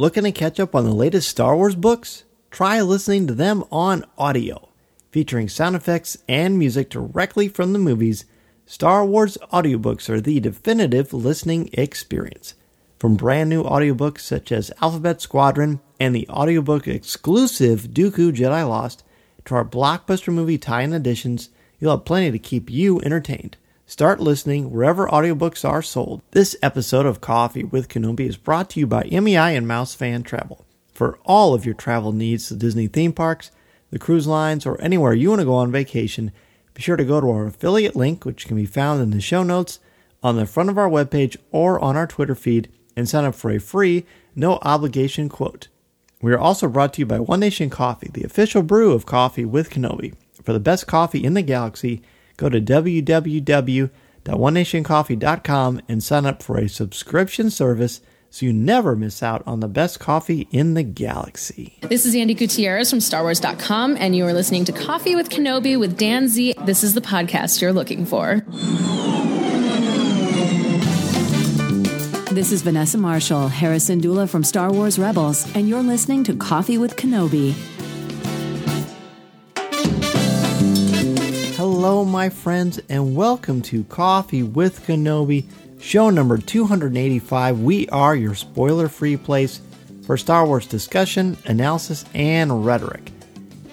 Looking to catch up on the latest Star Wars books? Try listening to them on audio. Featuring sound effects and music directly from the movies, Star Wars audiobooks are the definitive listening experience. From brand new audiobooks such as Alphabet Squadron and the audiobook exclusive Dooku Jedi Lost, to our blockbuster movie tie in editions, you'll have plenty to keep you entertained. Start listening wherever audiobooks are sold. This episode of Coffee with Kenobi is brought to you by MEI and Mouse Fan Travel. For all of your travel needs to Disney theme parks, the cruise lines, or anywhere you want to go on vacation, be sure to go to our affiliate link, which can be found in the show notes, on the front of our webpage, or on our Twitter feed, and sign up for a free, no obligation quote. We are also brought to you by One Nation Coffee, the official brew of Coffee with Kenobi. For the best coffee in the galaxy, go to www.onenationcoffee.com and sign up for a subscription service so you never miss out on the best coffee in the galaxy. This is Andi Gutierrez from StarWars.com, and you are listening to Coffee with Kenobi with Dan Z. This is the podcast you're looking for. This is Vanessa Marshall, Hera Syndulla from Star Wars Rebels, and you're listening to Coffee with Kenobi. Hello, my friends, and welcome to Coffee with Kenobi, show number 285. We are your spoiler free place for Star Wars discussion, analysis, and rhetoric.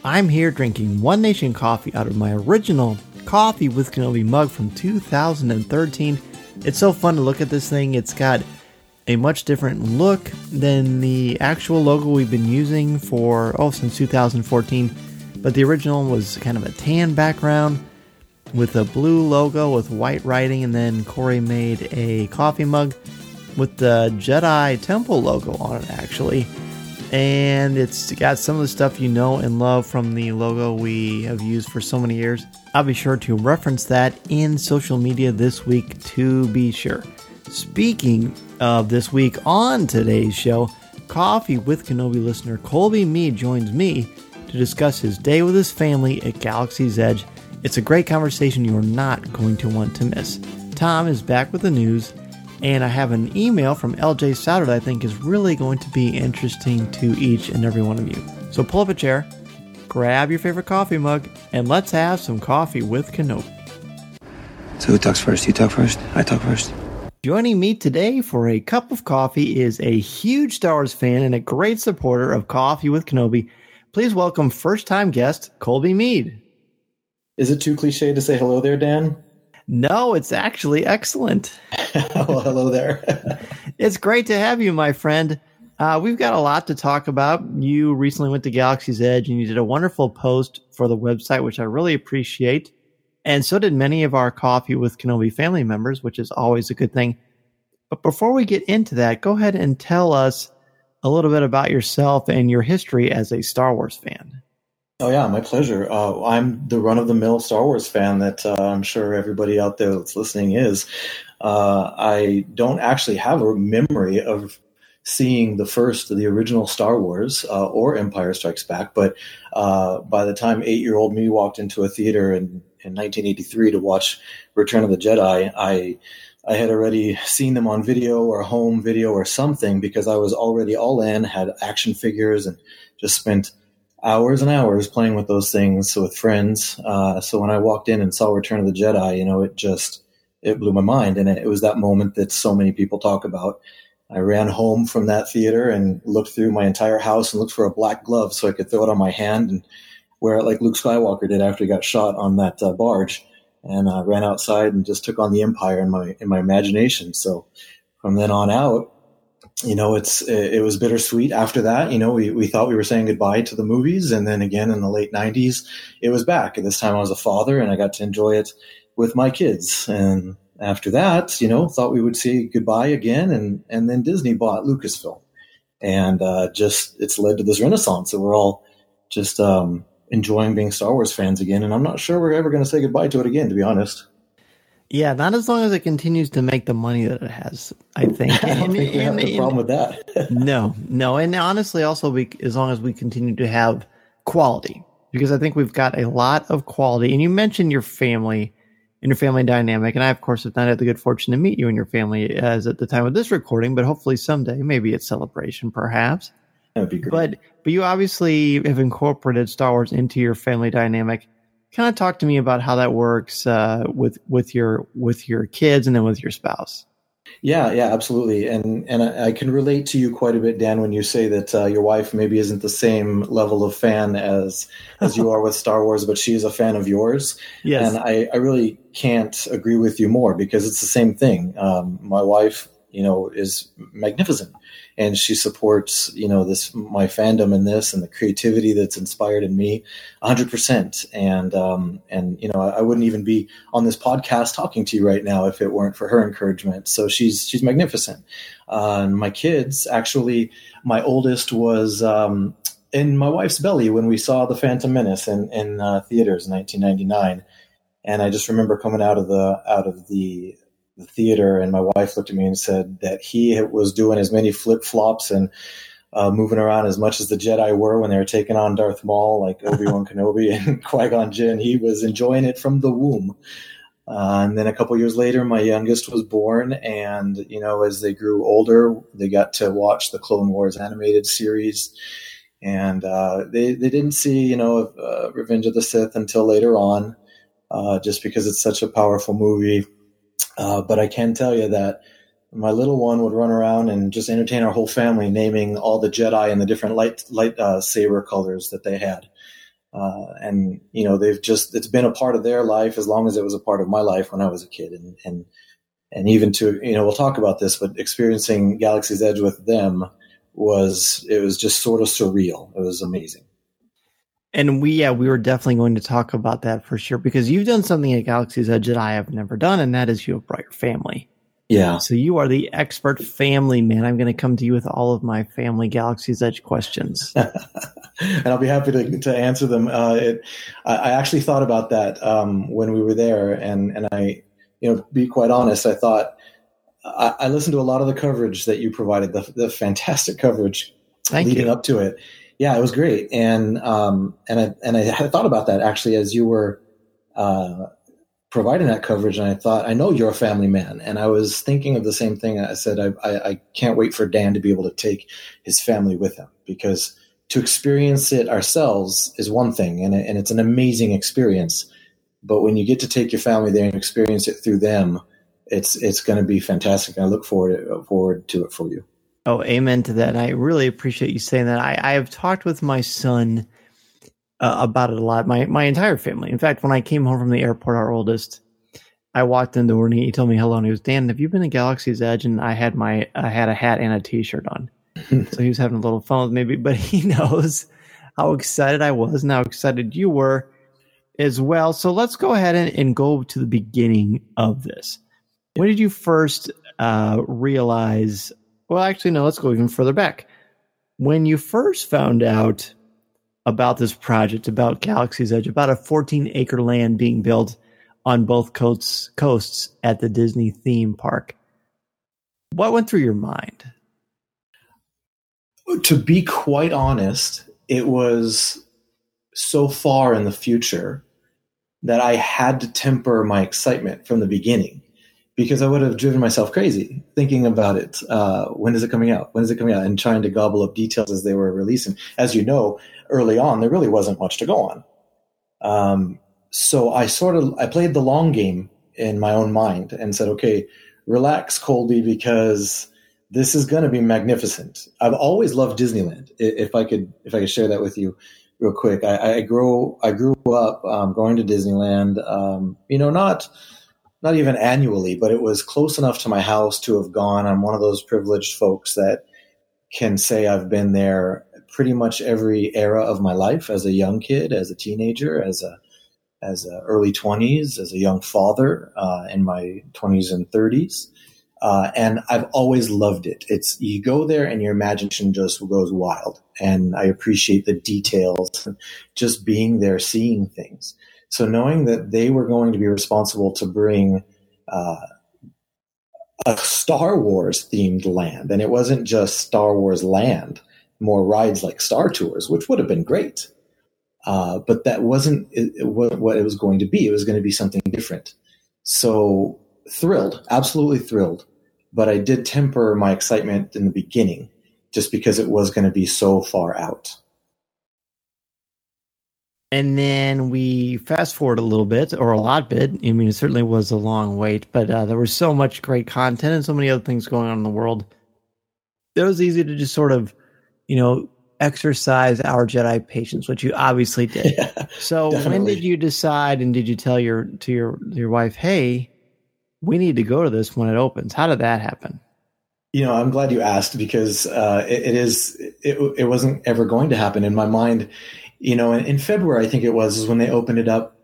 I'm here drinking One Nation coffee out of my original Coffee with Kenobi mug from 2013. It's so fun to look at this thing. It's got a much different look than the actual logo we've been using for, oh, since 2014. But the original was kind of a tan background with a blue logo with white writing, and then Corey made a coffee mug with the Jedi Temple logo on it, actually. And it's got some of the stuff you know and love from the logo we have used for so many years. I'll be sure to reference that in social media this week to be sure. Speaking of this week on today's show, Coffee with Kenobi listener Colby Mead joins me to discuss his day with his family at Galaxy's Edge it's a great conversation you are not going to want to miss. Tom is back with the news, and I have an email from LJ Souter that I think is really going to be interesting to each and every one of you. So pull up a chair, grab your favorite coffee mug, and let's have some coffee with Kenobi. So who talks first? You talk first? I talk first. Joining me today for a cup of coffee is a huge Star Wars fan and a great supporter of Coffee with Kenobi. Please welcome first time guest Colby Mead. Is it too cliche to say hello there, Dan? No, it's actually excellent. well, hello there. it's great to have you, my friend. Uh, we've got a lot to talk about. You recently went to Galaxy's Edge and you did a wonderful post for the website, which I really appreciate. And so did many of our Coffee with Kenobi family members, which is always a good thing. But before we get into that, go ahead and tell us a little bit about yourself and your history as a Star Wars fan. Oh yeah, my pleasure. Uh, I'm the run-of-the-mill Star Wars fan that uh, I'm sure everybody out there that's listening is. Uh, I don't actually have a memory of seeing the first the original Star Wars uh, or Empire Strikes Back, but uh, by the time eight-year-old me walked into a theater in, in 1983 to watch Return of the Jedi, I I had already seen them on video or home video or something because I was already all in, had action figures, and just spent – hours and hours playing with those things with friends. Uh, so when I walked in and saw Return of the Jedi, you know, it just it blew my mind, and it, it was that moment that so many people talk about. I ran home from that theater and looked through my entire house and looked for a black glove so I could throw it on my hand and wear it like Luke Skywalker did after he got shot on that uh, barge. And I uh, ran outside and just took on the Empire in my in my imagination. So from then on out, you know, it's it was bittersweet after that. You know, we, we thought we were saying goodbye to the movies, and then again in the late '90s, it was back. And this time, I was a father, and I got to enjoy it with my kids. And after that, you know, thought we would say goodbye again, and and then Disney bought Lucasfilm, and uh, just it's led to this renaissance. that we're all just um, enjoying being Star Wars fans again. And I'm not sure we're ever going to say goodbye to it again, to be honest. Yeah, not as long as it continues to make the money that it has. I think. I don't think we have a problem with that. no, no, and honestly, also we, as long as we continue to have quality, because I think we've got a lot of quality. And you mentioned your family and your family dynamic. And I, of course, have not had the good fortune to meet you and your family as at the time of this recording, but hopefully someday, maybe at celebration, perhaps. That'd be great. But but you obviously have incorporated Star Wars into your family dynamic. Kind of talk to me about how that works uh, with with your with your kids and then with your spouse. Yeah, yeah, absolutely, and and I, I, can relate to you quite a bit, Dan, when you say that uh, your wife maybe isn't the same level of fan as as you are with Star Wars, but she is a fan of yours. Yes, and I, I really can't agree with you more because it's the same thing. Um, my wife, you know, is magnificent and she supports you know this my fandom in this and the creativity that's inspired in me 100% and um, and you know I, I, wouldn't even be on this podcast talking to you right now if it weren't for her encouragement. So she's she's magnificent. Uh, my kids actually my oldest was um, in my wife's belly when we saw the phantom menace in, in uh, theaters in 1999 and i just remember coming out of the out of the the theater, and my wife looked at me and said that he was doing as many flip flops and uh, moving around as much as the Jedi were when they were taking on Darth Maul, like Obi Wan Kenobi and Qui Gon Jinn. He was enjoying it from the womb. Uh, and then a couple years later, my youngest was born, and you know, as they grew older, they got to watch the Clone Wars animated series, and uh, they they didn't see you know uh, Revenge of the Sith until later on, uh, just because it's such a powerful movie uh, but I can tell you that my little one would run around and just entertain our whole family, naming all the Jedi and the different light light uh, saber colors that they had. Uh, and you know, they've just it's been a part of their life as long as it was a part of my life when I was a kid, and and and even to you know, we'll talk about this, but experiencing Galaxy's Edge with them was it was just sort of surreal. It was amazing. And we, yeah, we were definitely going to talk about that for sure because you've done something at Galaxy's Edge that I have never done, and that is you have brought your family. Yeah. So you are the expert family man. I'm going to come to you with all of my family Galaxy's Edge questions, and I'll be happy to to answer them. Uh, it, I actually thought about that um, when we were there, and and I, you know, be quite honest, I thought I, I listened to a lot of the coverage that you provided, the the fantastic coverage Thank leading you. up to it yeah, it was great, and um, and I and I had thought about that actually as you were uh, providing that coverage, and I thought I know you're a family man, and I was thinking of the same thing. I said I, I, I can't wait for Dan to be able to take his family with him because to experience it ourselves is one thing, and and it's an amazing experience. But when you get to take your family there and experience it through them, it's it's going to be fantastic. I look forward forward to it for you. Oh, amen to that. And I really appreciate you saying that. I, I have talked with my son uh, about it a lot. My my entire family. In fact, when I came home from the airport, our oldest, I walked in the door and he told me hello. And he was Dan. Have you been to Galaxy's Edge? And I had my I had a hat and a T-shirt on. so he was having a little fun with me, but he knows how excited I was and how excited you were as well. So let's go ahead and, and go to the beginning of this. When did you first uh, realize well, actually, no, let's go even further back. When you first found out about this project, about Galaxy's Edge, about a 14 acre land being built on both coasts, coasts at the Disney theme park, what went through your mind? To be quite honest, it was so far in the future that I had to temper my excitement from the beginning because I would have driven myself crazy thinking about it. Uh, when is it coming out? When is it coming out? And trying to gobble up details as they were releasing. As you know, early on, there really wasn't much to go on. Um, so I sort of I played the long game in my own mind and said, okay, relax, Colby, because this is going to be magnificent. I've always loved Disneyland. If I could, if I could share that with you real quick, I, I grew I grew up um, going to Disneyland. Um, you know, not not even annually, but it was close enough to my house to have gone. I'm one of those privileged folks that can say I've been there pretty much every era of my life as a young kid, as a teenager, as a as a early 20s, as a young father uh, in my 20s and 30s. Uh, and I've always loved it. It's you go there and your imagination just goes wild. And I appreciate the details, just being there, seeing things. So knowing that they were going to be responsible to bring uh, a Star Wars themed land, and it wasn't just Star Wars land, more rides like Star Tours, which would have been great. Uh, but that wasn't it, it, what it was going to be. It was going to be something different. So thrilled, absolutely thrilled. But I did temper my excitement in the beginning just because it was going to be so far out. And then we fast forward a little bit, or a lot bit. I mean, it certainly was a long wait, but uh, there was so much great content and so many other things going on in the world. It was easy to just sort of, you know, exercise our Jedi patience, which you obviously did. Yeah, so definitely. when did you decide, and did you tell your to your your wife, hey, we need to go to this when it opens? How did that happen? You know, I'm glad you asked because uh, it, it is it, it wasn't ever going to happen in my mind you know, in, in, February, I think it was, is when they opened it up,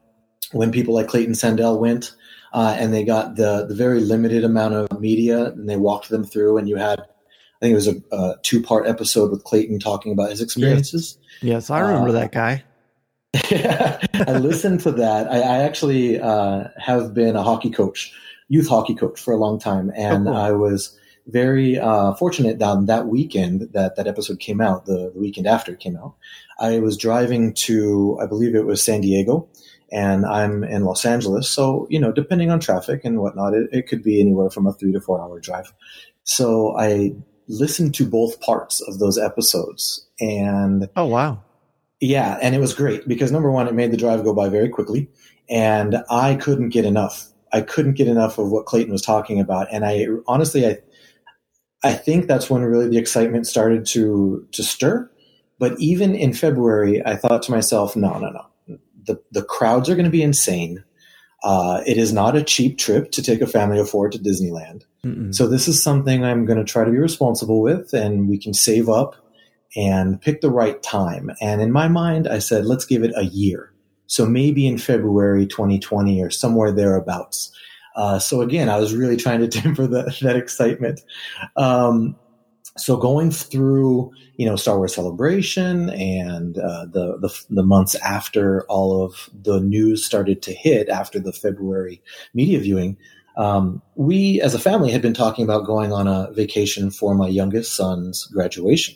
when people like Clayton Sandell went uh, and they got the, the very limited amount of media and they walked them through and you had, I think it was a, a two part episode with Clayton talking about his experiences. Yes, I remember uh, that guy. I listened to that. I, I actually uh, have been a hockey coach, youth hockey coach for a long time. And oh, cool. I was very uh, fortunate that that weekend that that episode came out, the, the weekend after it came out, I was driving to, I believe it was San Diego, and I'm in Los Angeles. So, you know, depending on traffic and whatnot, it, it could be anywhere from a three to four hour drive. So I listened to both parts of those episodes. And oh, wow. Yeah. And it was great because number one, it made the drive go by very quickly. And I couldn't get enough. I couldn't get enough of what Clayton was talking about. And I honestly, I, I think that's when really the excitement started to to stir. But even in February, I thought to myself, no, no, no. The the crowds are going to be insane. Uh, it is not a cheap trip to take a family of four to Disneyland. Mm-mm. So this is something I'm going to try to be responsible with, and we can save up and pick the right time. And in my mind, I said, let's give it a year. So maybe in February 2020 or somewhere thereabouts. Uh, so again, I was really trying to temper that, excitement. Um, so going through, you know, Star Wars Celebration and uh, the, the, the months after all of the news started to hit after the February media viewing, um, we as a family had been talking about going on a vacation for my youngest son's graduation.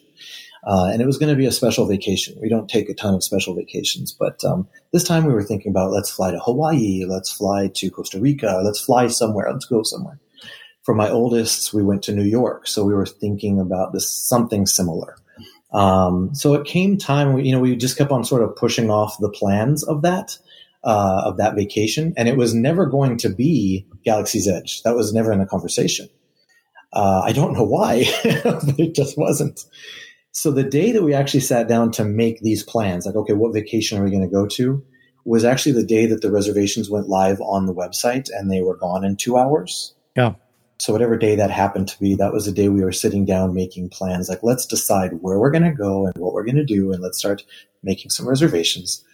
Uh, and it was going to be a special vacation. We don't take a ton of special vacations, but um, this time we were thinking about let's fly to Hawaii, let's fly to Costa Rica, let's fly somewhere, let's go somewhere. For my oldest, we went to New York, so we were thinking about this something similar. Um, so it came time, you know, we just kept on sort of pushing off the plans of that. Uh, of that vacation, and it was never going to be Galaxy's Edge. That was never in the conversation. Uh, I don't know why, but it just wasn't. So the day that we actually sat down to make these plans, like, okay, what vacation are we going to go to? Was actually the day that the reservations went live on the website and they were gone in two hours. Yeah. So whatever day that happened to be, that was the day we were sitting down making plans. Like, let's decide where we're going to go and what we're going to do, and let's start making some reservations.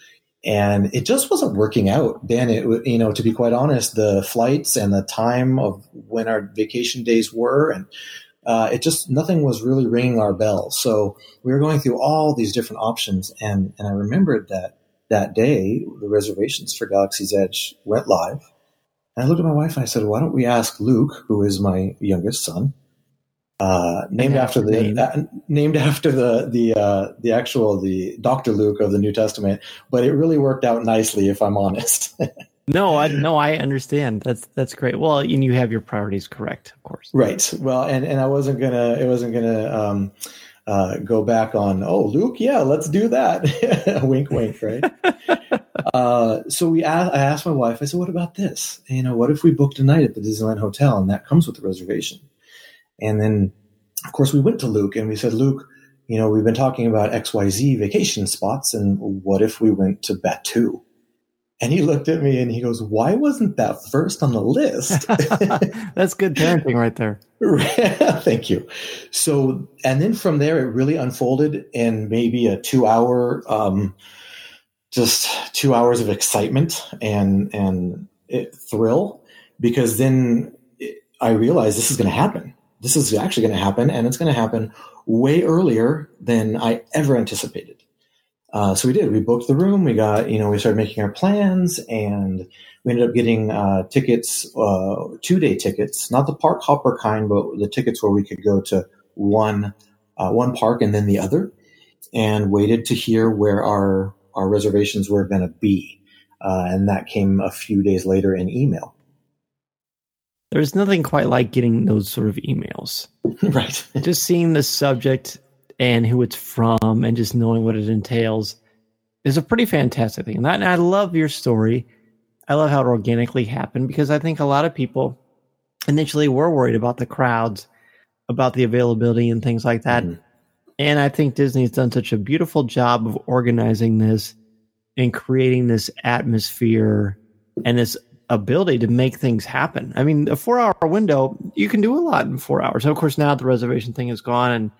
And it just wasn't working out. Dan, it, you know, to be quite honest, the flights and the time of when our vacation days were, and uh, it just nothing was really ringing our bell. So we were going through all these different options, and and I remembered that that day the reservations for Galaxy's Edge went live. And I looked at my wife and I said, "Why don't we ask Luke, who is my youngest son, uh, named after the name. uh, named after the the uh, the actual the Doctor Luke of the New Testament?" But it really worked out nicely, if I'm honest. no, I no, I understand. That's that's great. Well, and you have your priorities correct, of course. Right. Well, and and I wasn't gonna it wasn't gonna um, uh, go back on. Oh, Luke, yeah, let's do that. wink, wink. Right. uh, so we asked, I asked my wife. I said, "What about this? You know, what if we booked a night at the Disneyland Hotel and that comes with the reservation?" And then, of course, we went to Luke and we said, "Luke." You know, we've been talking about XYZ vacation spots, and what if we went to Batuu? And he looked at me and he goes, Why wasn't that first on the list? That's good parenting right there. Thank you. So, and then from there, it really unfolded in maybe a two hour, um, just two hours of excitement and, and it, thrill because then I realized this is going to happen. This is actually going to happen and it's going to happen way earlier than I ever anticipated. Uh, so we did. We booked the room. We got, you know, we started making our plans, and we ended up getting uh, tickets, uh, two day tickets, not the park hopper kind, but the tickets where we could go to one uh, one park and then the other, and waited to hear where our our reservations were going to be, uh, and that came a few days later in email. there's nothing quite like getting those sort of emails. right. just seeing the subject and who it's from and just knowing what it entails is a pretty fantastic thing. And, that, and I love your story. I love how it organically happened because I think a lot of people initially were worried about the crowds, about the availability and things like that. Mm-hmm. And I think Disney's done such a beautiful job of organizing this and creating this atmosphere and this ability to make things happen. I mean, a four hour window, you can do a lot in four hours. of course, now the reservation thing is gone and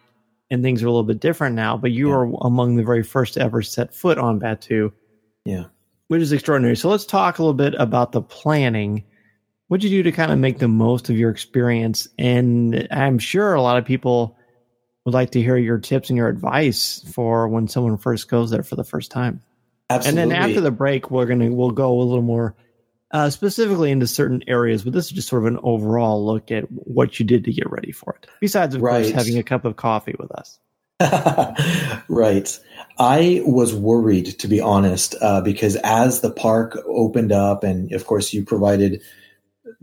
and things are a little bit different now, but you yeah. are among the very first to ever set foot on Batuu. Yeah. Which is extraordinary. So let's talk a little bit about the planning. What'd you do to kind of make the most of your experience? And I'm sure a lot of people would like to hear your tips and your advice for when someone first goes there for the first time. Absolutely. And then after the break, we're gonna we'll go a little more uh, specifically into certain areas, but this is just sort of an overall look at what you did to get ready for it. Besides, of right. course, having a cup of coffee with us. right. I was worried, to be honest, uh, because as the park opened up, and of course, you provided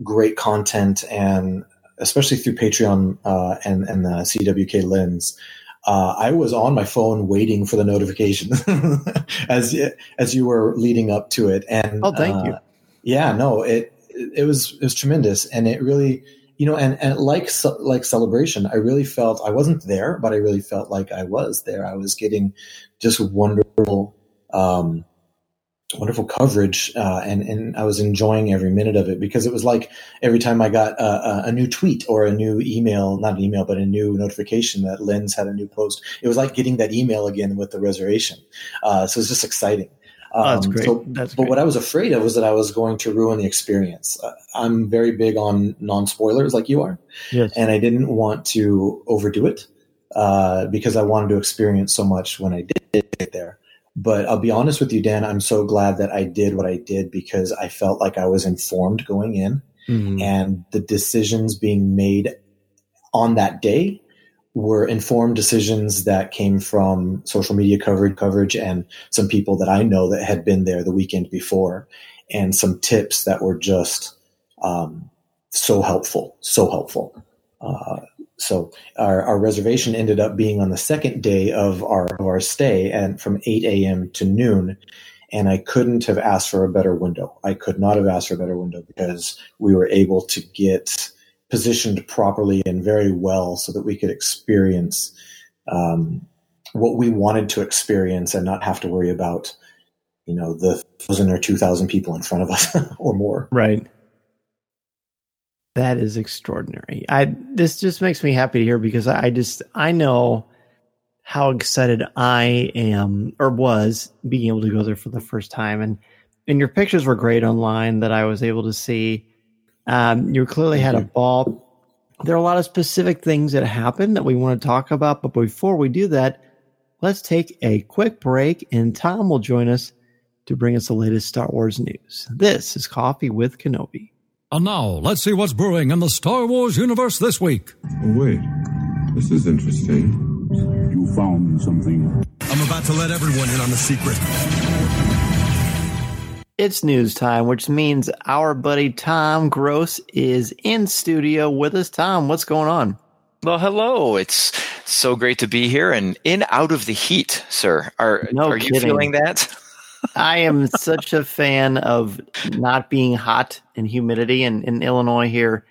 great content, and especially through Patreon uh, and and the CWK lens. Uh, I was on my phone waiting for the notification as as you were leading up to it, and oh, thank you. Yeah, no, it it was it was tremendous, and it really, you know, and and like like celebration, I really felt I wasn't there, but I really felt like I was there. I was getting just wonderful, um, wonderful coverage, uh, and and I was enjoying every minute of it because it was like every time I got a, a, new tweet or a new email, not an email, but a new notification that Lens had a new post. It was like getting that email again with the reservation. Uh, so it was just exciting. Um, oh, that's great. So, that's but great. what I was afraid of was that I was going to ruin the experience. Uh, I'm very big on non spoilers, like you are, yes. and I didn't want to overdo it uh, because I wanted to experience so much when I did get there. But I'll be honest with you, Dan. I'm so glad that I did what I did because I felt like I was informed going in, mm-hmm. and the decisions being made on that day were informed decisions that came from social media coverage, coverage and some people that I know that had been there the weekend before, and some tips that were just um, so helpful, so helpful. Uh, so our, our, reservation ended up being on the second day of our of our stay, and from 8 a.m. to noon. And I couldn't have asked for a better window. I could not have asked for a better window because we were able to get positioned properly and very well so that we could experience um, what we wanted to experience and not have to worry about you know the thousand or two thousand people in front of us or more. Right. That is extraordinary. I this just makes me happy to hear because i just i know how excited i am or was being able to go there for the first time. And and your pictures were great online that i was able to see um, you clearly had a ball. There are a lot of specific things that happened that we want to talk about, but before we do that, let's take a quick break, and Tom will join us to bring us the latest Star Wars news. This is Coffee with Kenobi. And now, let's see what's brewing in the Star Wars universe this week. Oh, wait, this is interesting. You found something. I'm about to let everyone in on the secret. It's news time, which means our buddy Tom Gross is in studio with us. Tom, what's going on? Well, hello. It's so great to be here and in out of the heat, sir. Are no are kidding. you feeling that? I am such a fan of not being hot and humidity in, in Illinois here.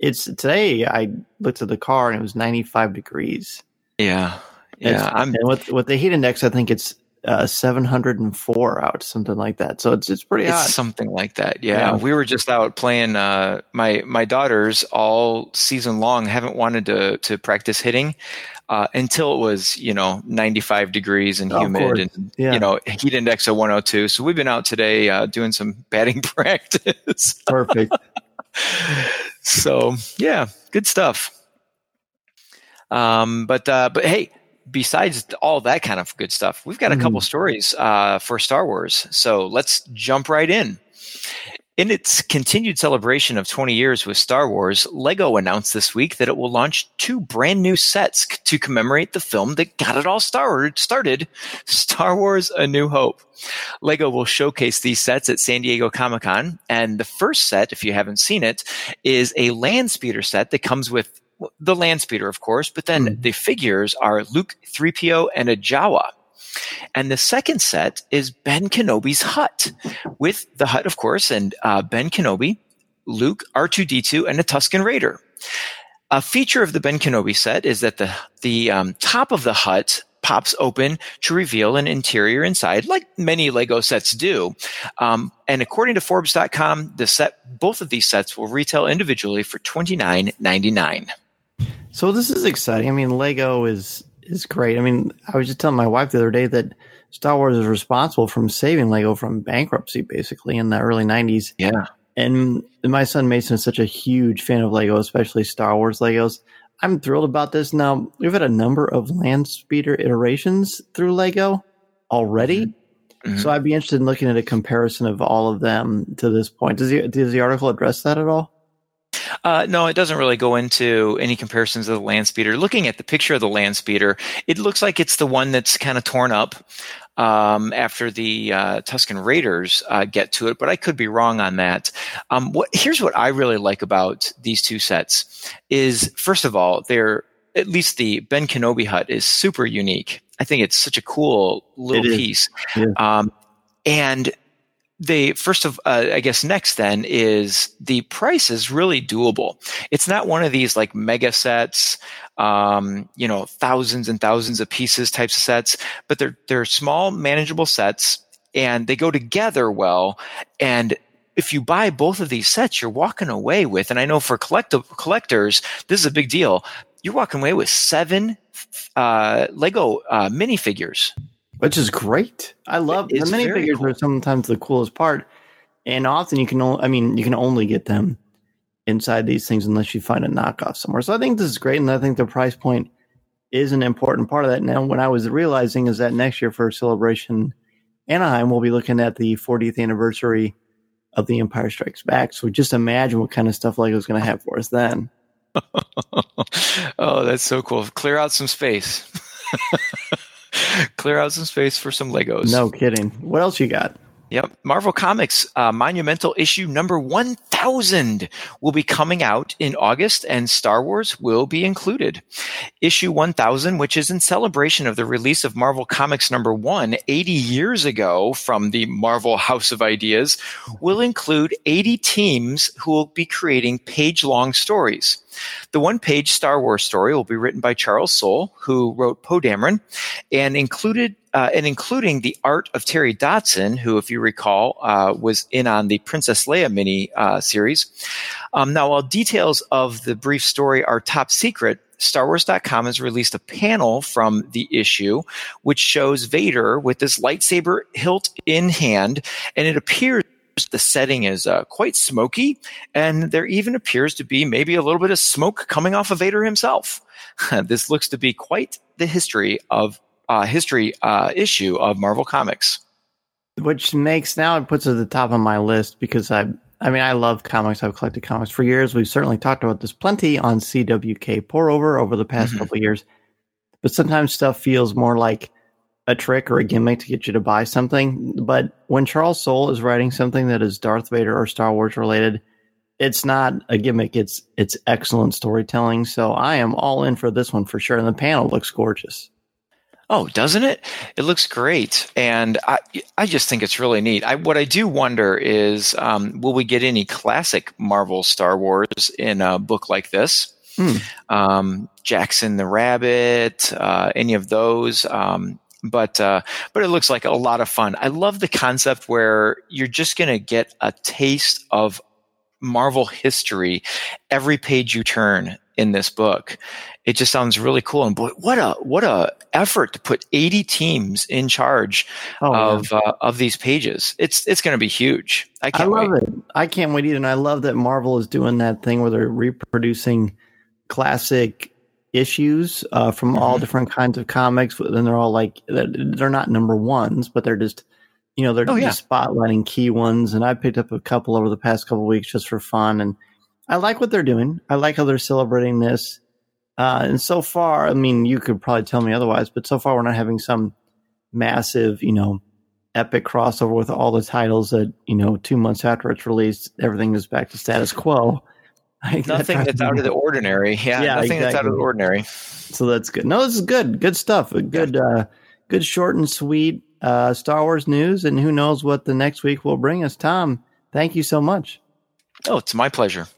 It's today I looked at the car and it was 95 degrees. Yeah. Yeah. I'm with with the heat index I think it's uh, 704 out, something like that. So it's it's pretty it's hot. Something like that. Yeah. yeah. We were just out playing. Uh, my my daughters all season long haven't wanted to to practice hitting. Uh, until it was, you know, 95 degrees and humid and, yeah. you know, heat index of 102. So we've been out today uh, doing some batting practice. Perfect. so yeah, good stuff. Um, but, uh, but hey, besides all that kind of good stuff, we've got a couple mm. stories uh, for Star Wars. So let's jump right in. In its continued celebration of 20 years with Star Wars, LEGO announced this week that it will launch two brand new sets to commemorate the film that got it all started, started Star Wars A New Hope. LEGO will showcase these sets at San Diego Comic Con. And the first set, if you haven't seen it, is a land speeder set that comes with the land speeder, of course, but then mm. the figures are Luke 3PO and a Jawa. And the second set is Ben Kenobi's hut, with the hut, of course, and uh, Ben Kenobi, Luke, R2D2, and a Tusken Raider. A feature of the Ben Kenobi set is that the the um, top of the hut pops open to reveal an interior inside, like many Lego sets do. Um, and according to Forbes.com, the set both of these sets will retail individually for twenty nine ninety nine. So this is exciting. I mean, Lego is is great. I mean, I was just telling my wife the other day that Star Wars is responsible from saving Lego from bankruptcy, basically in the early '90s. Yeah. And my son Mason is such a huge fan of Lego, especially Star Wars Legos. I'm thrilled about this. Now we've had a number of land speeder iterations through Lego already. Mm-hmm. mm-hmm. So I'd be interested in looking at a comparison of all of them to this point. Does the does the article address that at all? Uh, no, it doesn't really go into any comparisons of the land speeder. Looking at the picture of the land speeder, it looks like it's the one that's kind of torn up um, after the uh, Tusken Raiders uh, get to it, but I could be wrong on that. Um, what, here's what I really like about these two sets is, first of all, they're at least the Ben Kenobi hut is super unique. I think it's such a cool little piece. Yeah. Um, and they first of uh, i guess next then is the price is really doable. It's not one of these like mega sets um, you know thousands and thousands of pieces types of sets but they're they're small manageable sets and they go together well. And if you buy both of these sets you're walking away with and i know for collective collectors this is a big deal you're walking away with seven uh, lego uh, minifigures which is great. I love the minifigures cool. are sometimes the coolest part, and often you can only, I mean, you can only get them inside these things unless you find a knockoff somewhere. So I think this is great, and I think the price point is an important part of that. Now, what I was realizing is that next year for Celebration Anaheim, we'll be looking at the 40th anniversary of The Empire Strikes Back. So just imagine what kind of stuff Lego's going to have for us then. oh, that's so cool! Clear out some space. Clear out some space for some Legos. No kidding. What else you got? Yep. Marvel Comics uh, Monumental Issue number 1000 will be coming out in August, and Star Wars will be included. Issue 1000, which is in celebration of the release of Marvel Comics number one 80 years ago from the Marvel House of Ideas, will include 80 teams who will be creating page long stories. The one page Star Wars story will be written by Charles Soule, who wrote Poe Dameron, and included uh, and including the art of Terry Dodson, who, if you recall, uh, was in on the Princess Leia mini uh, series. Um, now, while details of the brief story are top secret, StarWars.com has released a panel from the issue, which shows Vader with this lightsaber hilt in hand, and it appears the setting is uh, quite smoky, and there even appears to be maybe a little bit of smoke coming off of Vader himself. this looks to be quite the history of uh, history uh, issue of Marvel Comics. Which makes now it puts it at the top of my list because I, I mean, I love comics. I've collected comics for years. We've certainly talked about this plenty on CWK Pour Over over the past mm-hmm. couple years. But sometimes stuff feels more like a trick or a gimmick to get you to buy something. But when Charles Soule is writing something that is Darth Vader or Star Wars related, it's not a gimmick. It's it's excellent storytelling. So I am all in for this one for sure. And the panel looks gorgeous. Oh, doesn't it? It looks great, and I I just think it's really neat. I, what I do wonder is, um, will we get any classic Marvel Star Wars in a book like this? Hmm. Um, Jaxxon the Rabbit, uh, any of those? Um, but uh, but it looks like a lot of fun. I love the concept where you're just going to get a taste of Marvel history every page you turn in this book. It just sounds really cool. And boy, what a what a effort to put 80 teams in charge oh, of uh, of these pages. It's it's going to be huge. I can't I love wait. it. I can't wait either. And I love that Marvel is doing that thing where they're reproducing classic issues uh, from mm-hmm. all different kinds of comics. And they're all like they're not number ones, but they're just You know, they're Oh, yeah. just spotlighting key ones, and I picked up a couple over the past couple weeks just for fun, and I like what they're doing. I like how they're celebrating this. Uh, and so far, I mean, you could probably tell me otherwise, but so far we're not having some massive, you know, epic crossover with all the titles that you know two months after it's released, everything is back to status quo. I think that Nothing drives that's out of the ordinary. Yeah, Yeah, nothing that's out of the ordinary. So that's good. No, this is good. Good stuff. A good, uh, good short and sweet uh, Star Wars news, and who knows what the next week will bring us. Tom, thank you so much. Oh, it's my pleasure.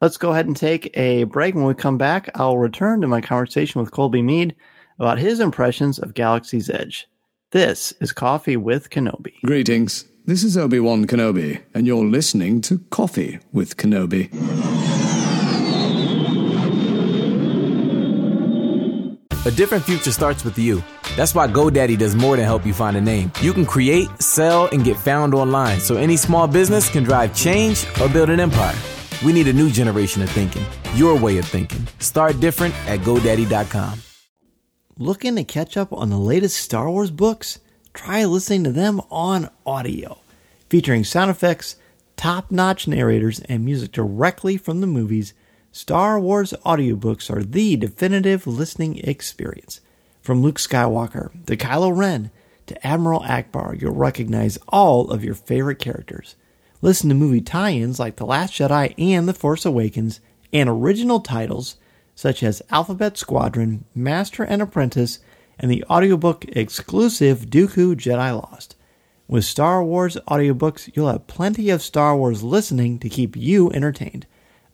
Let's go ahead and take a break. When we come back, I'll return to my conversation with Colby Mead about his impressions of Galaxy's Edge. This is Coffee with Kenobi. Greetings. This is Obi Wan Kenobi, and you're listening to Coffee with Kenobi. A different future starts with you. That's why GoDaddy does more than help you find a name. You can create, sell, and get found online so any small business can drive change or build an empire. We need a new generation of thinking, your way of thinking. Start different at GoDaddy.com. Looking to catch up on the latest Star Wars books? Try listening to them on audio, featuring sound effects, top notch narrators, and music directly from the movies. Star Wars audiobooks are the definitive listening experience. From Luke Skywalker to Kylo Ren to Admiral Ackbar, you'll recognize all of your favorite characters. Listen to movie tie ins like The Last Jedi and The Force Awakens, and original titles such as Alphabet Squadron, Master and Apprentice, and the audiobook exclusive Dooku Jedi Lost. With Star Wars audiobooks, you'll have plenty of Star Wars listening to keep you entertained.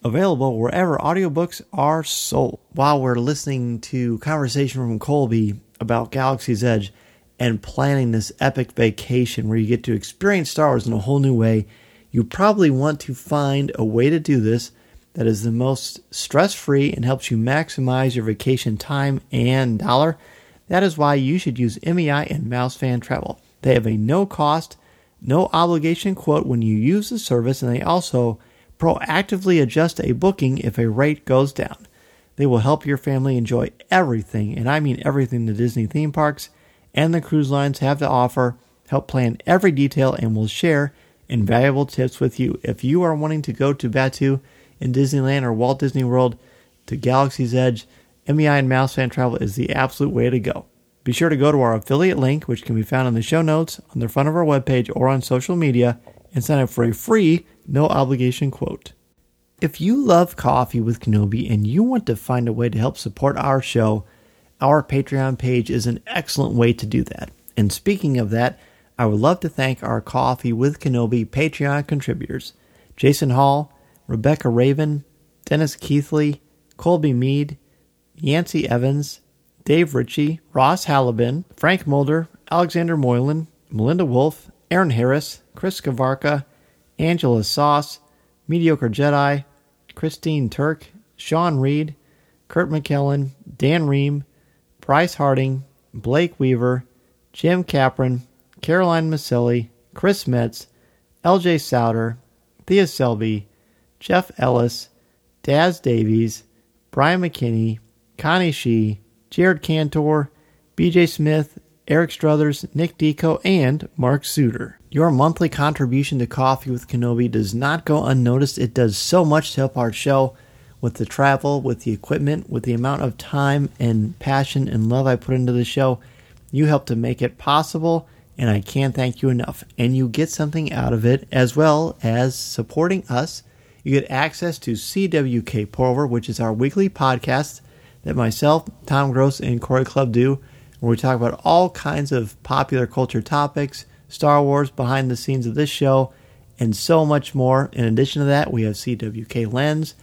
Available wherever audiobooks are sold. While we're listening to conversation from Colby about Galaxy's Edge and planning this epic vacation where you get to experience Star Wars in a whole new way, you probably want to find a way to do this that is the most stress free and helps you maximize your vacation time and dollar. That is why you should use MEI and Mousefan Travel. They have a no cost, no obligation quote when you use the service, and they also proactively adjust a booking if a rate goes down. They will help your family enjoy everything, and I mean everything the Disney theme parks and the cruise lines have to offer, help plan every detail, and will share invaluable tips with you. If you are wanting to go to Batuu in Disneyland or Walt Disney World to Galaxy's Edge, MEI and Mouse Fan Travel is the absolute way to go. Be sure to go to our affiliate link, which can be found in the show notes, on the front of our webpage, or on social media, and sign up for a free, no obligation quote. If you love coffee with Kenobi and you want to find a way to help support our show, our Patreon page is an excellent way to do that. And speaking of that, I would love to thank our Coffee with Kenobi Patreon contributors Jason Hall, Rebecca Raven, Dennis Keithley, Colby Mead, Yancey Evans, Dave Ritchie, Ross Halliban, Frank Mulder, Alexander Moylan, Melinda Wolf, Aaron Harris, Chris Kavarka, Angela Sauce, Mediocre Jedi, Christine Turk, Sean Reed, Kurt McKellen, Dan Ream, Bryce Harding, Blake Weaver, Jim Capron, Caroline Maselli, Chris Metz, LJ Souter, Thea Selby, Jeff Ellis, Daz Davies, Brian McKinney, Connie Shee, Jared Cantor, BJ Smith, Eric Struthers, Nick Deco, and Mark Suter. Your monthly contribution to Coffee with Kenobi does not go unnoticed. It does so much to help our show with the travel, with the equipment, with the amount of time and passion and love I put into the show. You help to make it possible, and I can't thank you enough. And you get something out of it as well as supporting us. You get access to CWK Pour Over, which is our weekly podcast that myself, Tom Gross, and Corey Club do, where we talk about all kinds of popular culture topics, Star Wars, behind the scenes of this show, and so much more. In addition to that, we have CWK Lens,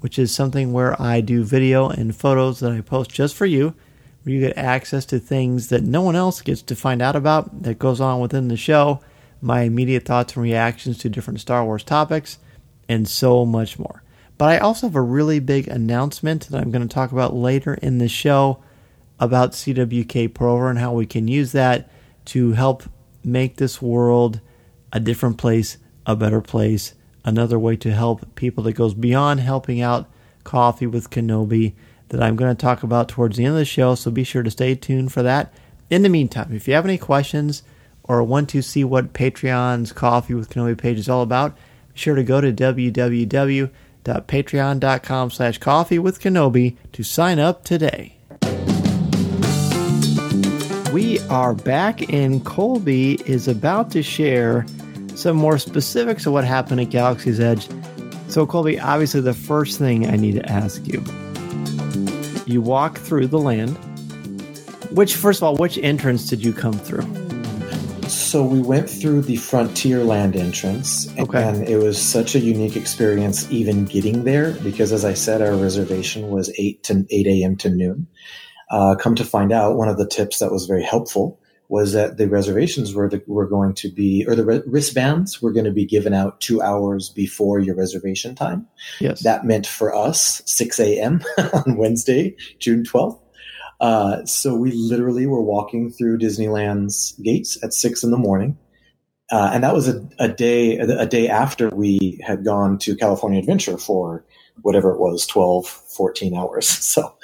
which is something where I do video and photos that I post just for you, where you get access to things that no one else gets to find out about that goes on within the show, my immediate thoughts and reactions to different Star Wars topics, and so much more. But I also have a really big announcement that I'm going to talk about later in the show about CWK Pour Over and how we can use that to help make this world a different place, a better place, another way to help people that goes beyond helping out Coffee with Kenobi that I'm going to talk about towards the end of the show. So be sure to stay tuned for that. In the meantime, if you have any questions or want to see what Patreon's Coffee with Kenobi page is all about, be sure to go to www.patreon.com slash coffee with Kenobi to sign up today. We are back and Colby is about to share some more specifics of what happened at Galaxy's Edge. So Colby, obviously the first thing I need to ask you. You walk through the land. Which first of all, which entrance did you come through? So we went through the Frontierland entrance, Okay. and it was such a unique experience even getting there because, as I said, our reservation was eight to eight a.m. to noon. Uh, come to find out, one of the tips that was very helpful was that the reservations were the, were going to be, or the re- wristbands were going to be given out two hours before your reservation time. Yes. That meant for us 6 a.m. on Wednesday, June 12th. Uh, so we literally were walking through Disneyland's gates at six in the morning. Uh, and that was a, a day, a day after we had gone to California Adventure for whatever it was, 12, 14 hours. So,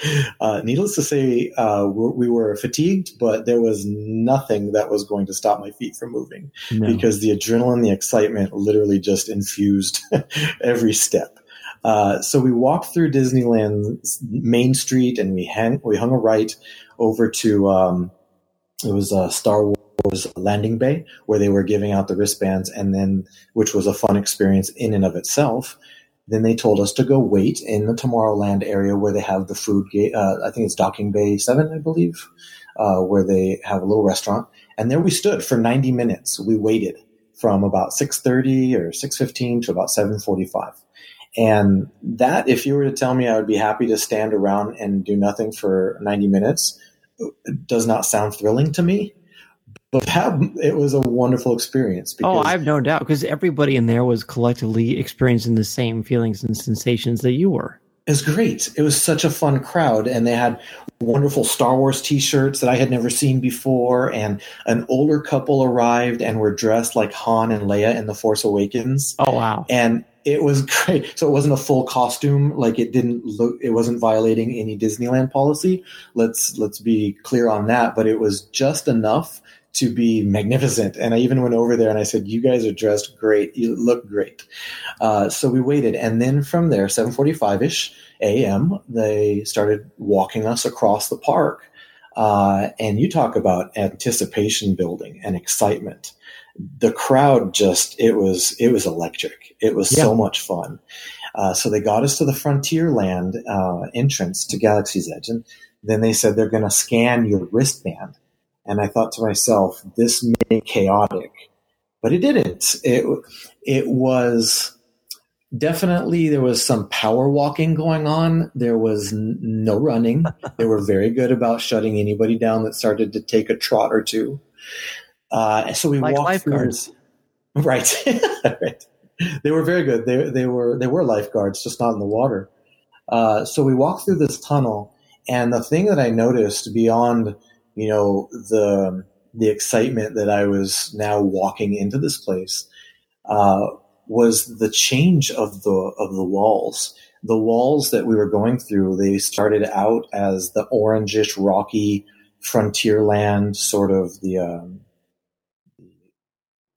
uh, needless to say, uh, we we were fatigued, but there was nothing that was going to stop my feet from moving No. because the adrenaline, the excitement literally just infused every step. Uh, so we walked through Disneyland's Main Street and we hang, we hung a right over to, um, it was a Star Wars landing bay where they were giving out the wristbands and then, which was a fun experience in and of itself. Then they told us to go wait in the Tomorrowland area where they have the food gate. Uh, I think it's Docking Bay 7, I believe, uh, where they have a little restaurant. And there we stood for 90 minutes. We waited from about 6.30 or 6.15 to about 7.45. And that, if you were to tell me I would be happy to stand around and do nothing for 90 minutes, does not sound thrilling to me. But that, it was a wonderful experience. Oh, I have no doubt because everybody in there was collectively experiencing the same feelings and sensations that you were. It was great. It was such a fun crowd, and they had wonderful Star Wars T-shirts that I had never seen before. And an older couple arrived and were dressed like Han and Leia in The Force Awakens. Oh wow! And it was great. So it wasn't a full costume. Like it didn't look. It wasn't violating any Disneyland policy. Let's let's be clear on that. But it was just enough to be magnificent. And I even went over there and I said, "You guys are dressed great. You look great." Uh, so we waited, and then from there, seven forty-five ish a.m., they started walking us across the park. Uh, and you talk about anticipation building and excitement. The crowd just it was it was electric. It was Yeah. so much fun. Uh, so they got us to the Frontierland uh, entrance to Galaxy's Edge, and then they said they're going to scan your wristband. And I thought to myself, this may be chaotic, but it didn't. It it was definitely there was some power walking going on. There was n- no running. they were very good about shutting anybody down that started to take a trot or two. Uh, so we Like walked through lifeguards. this- right, right. They were very good. They they were they were lifeguards, just not in the water. Uh, so we walked through this tunnel, and the thing that I noticed beyond, you know, the the excitement that I was now walking into this place, uh, was the change of the of the walls. The walls that we were going through, they started out as the orangish, rocky frontier land, sort of the um,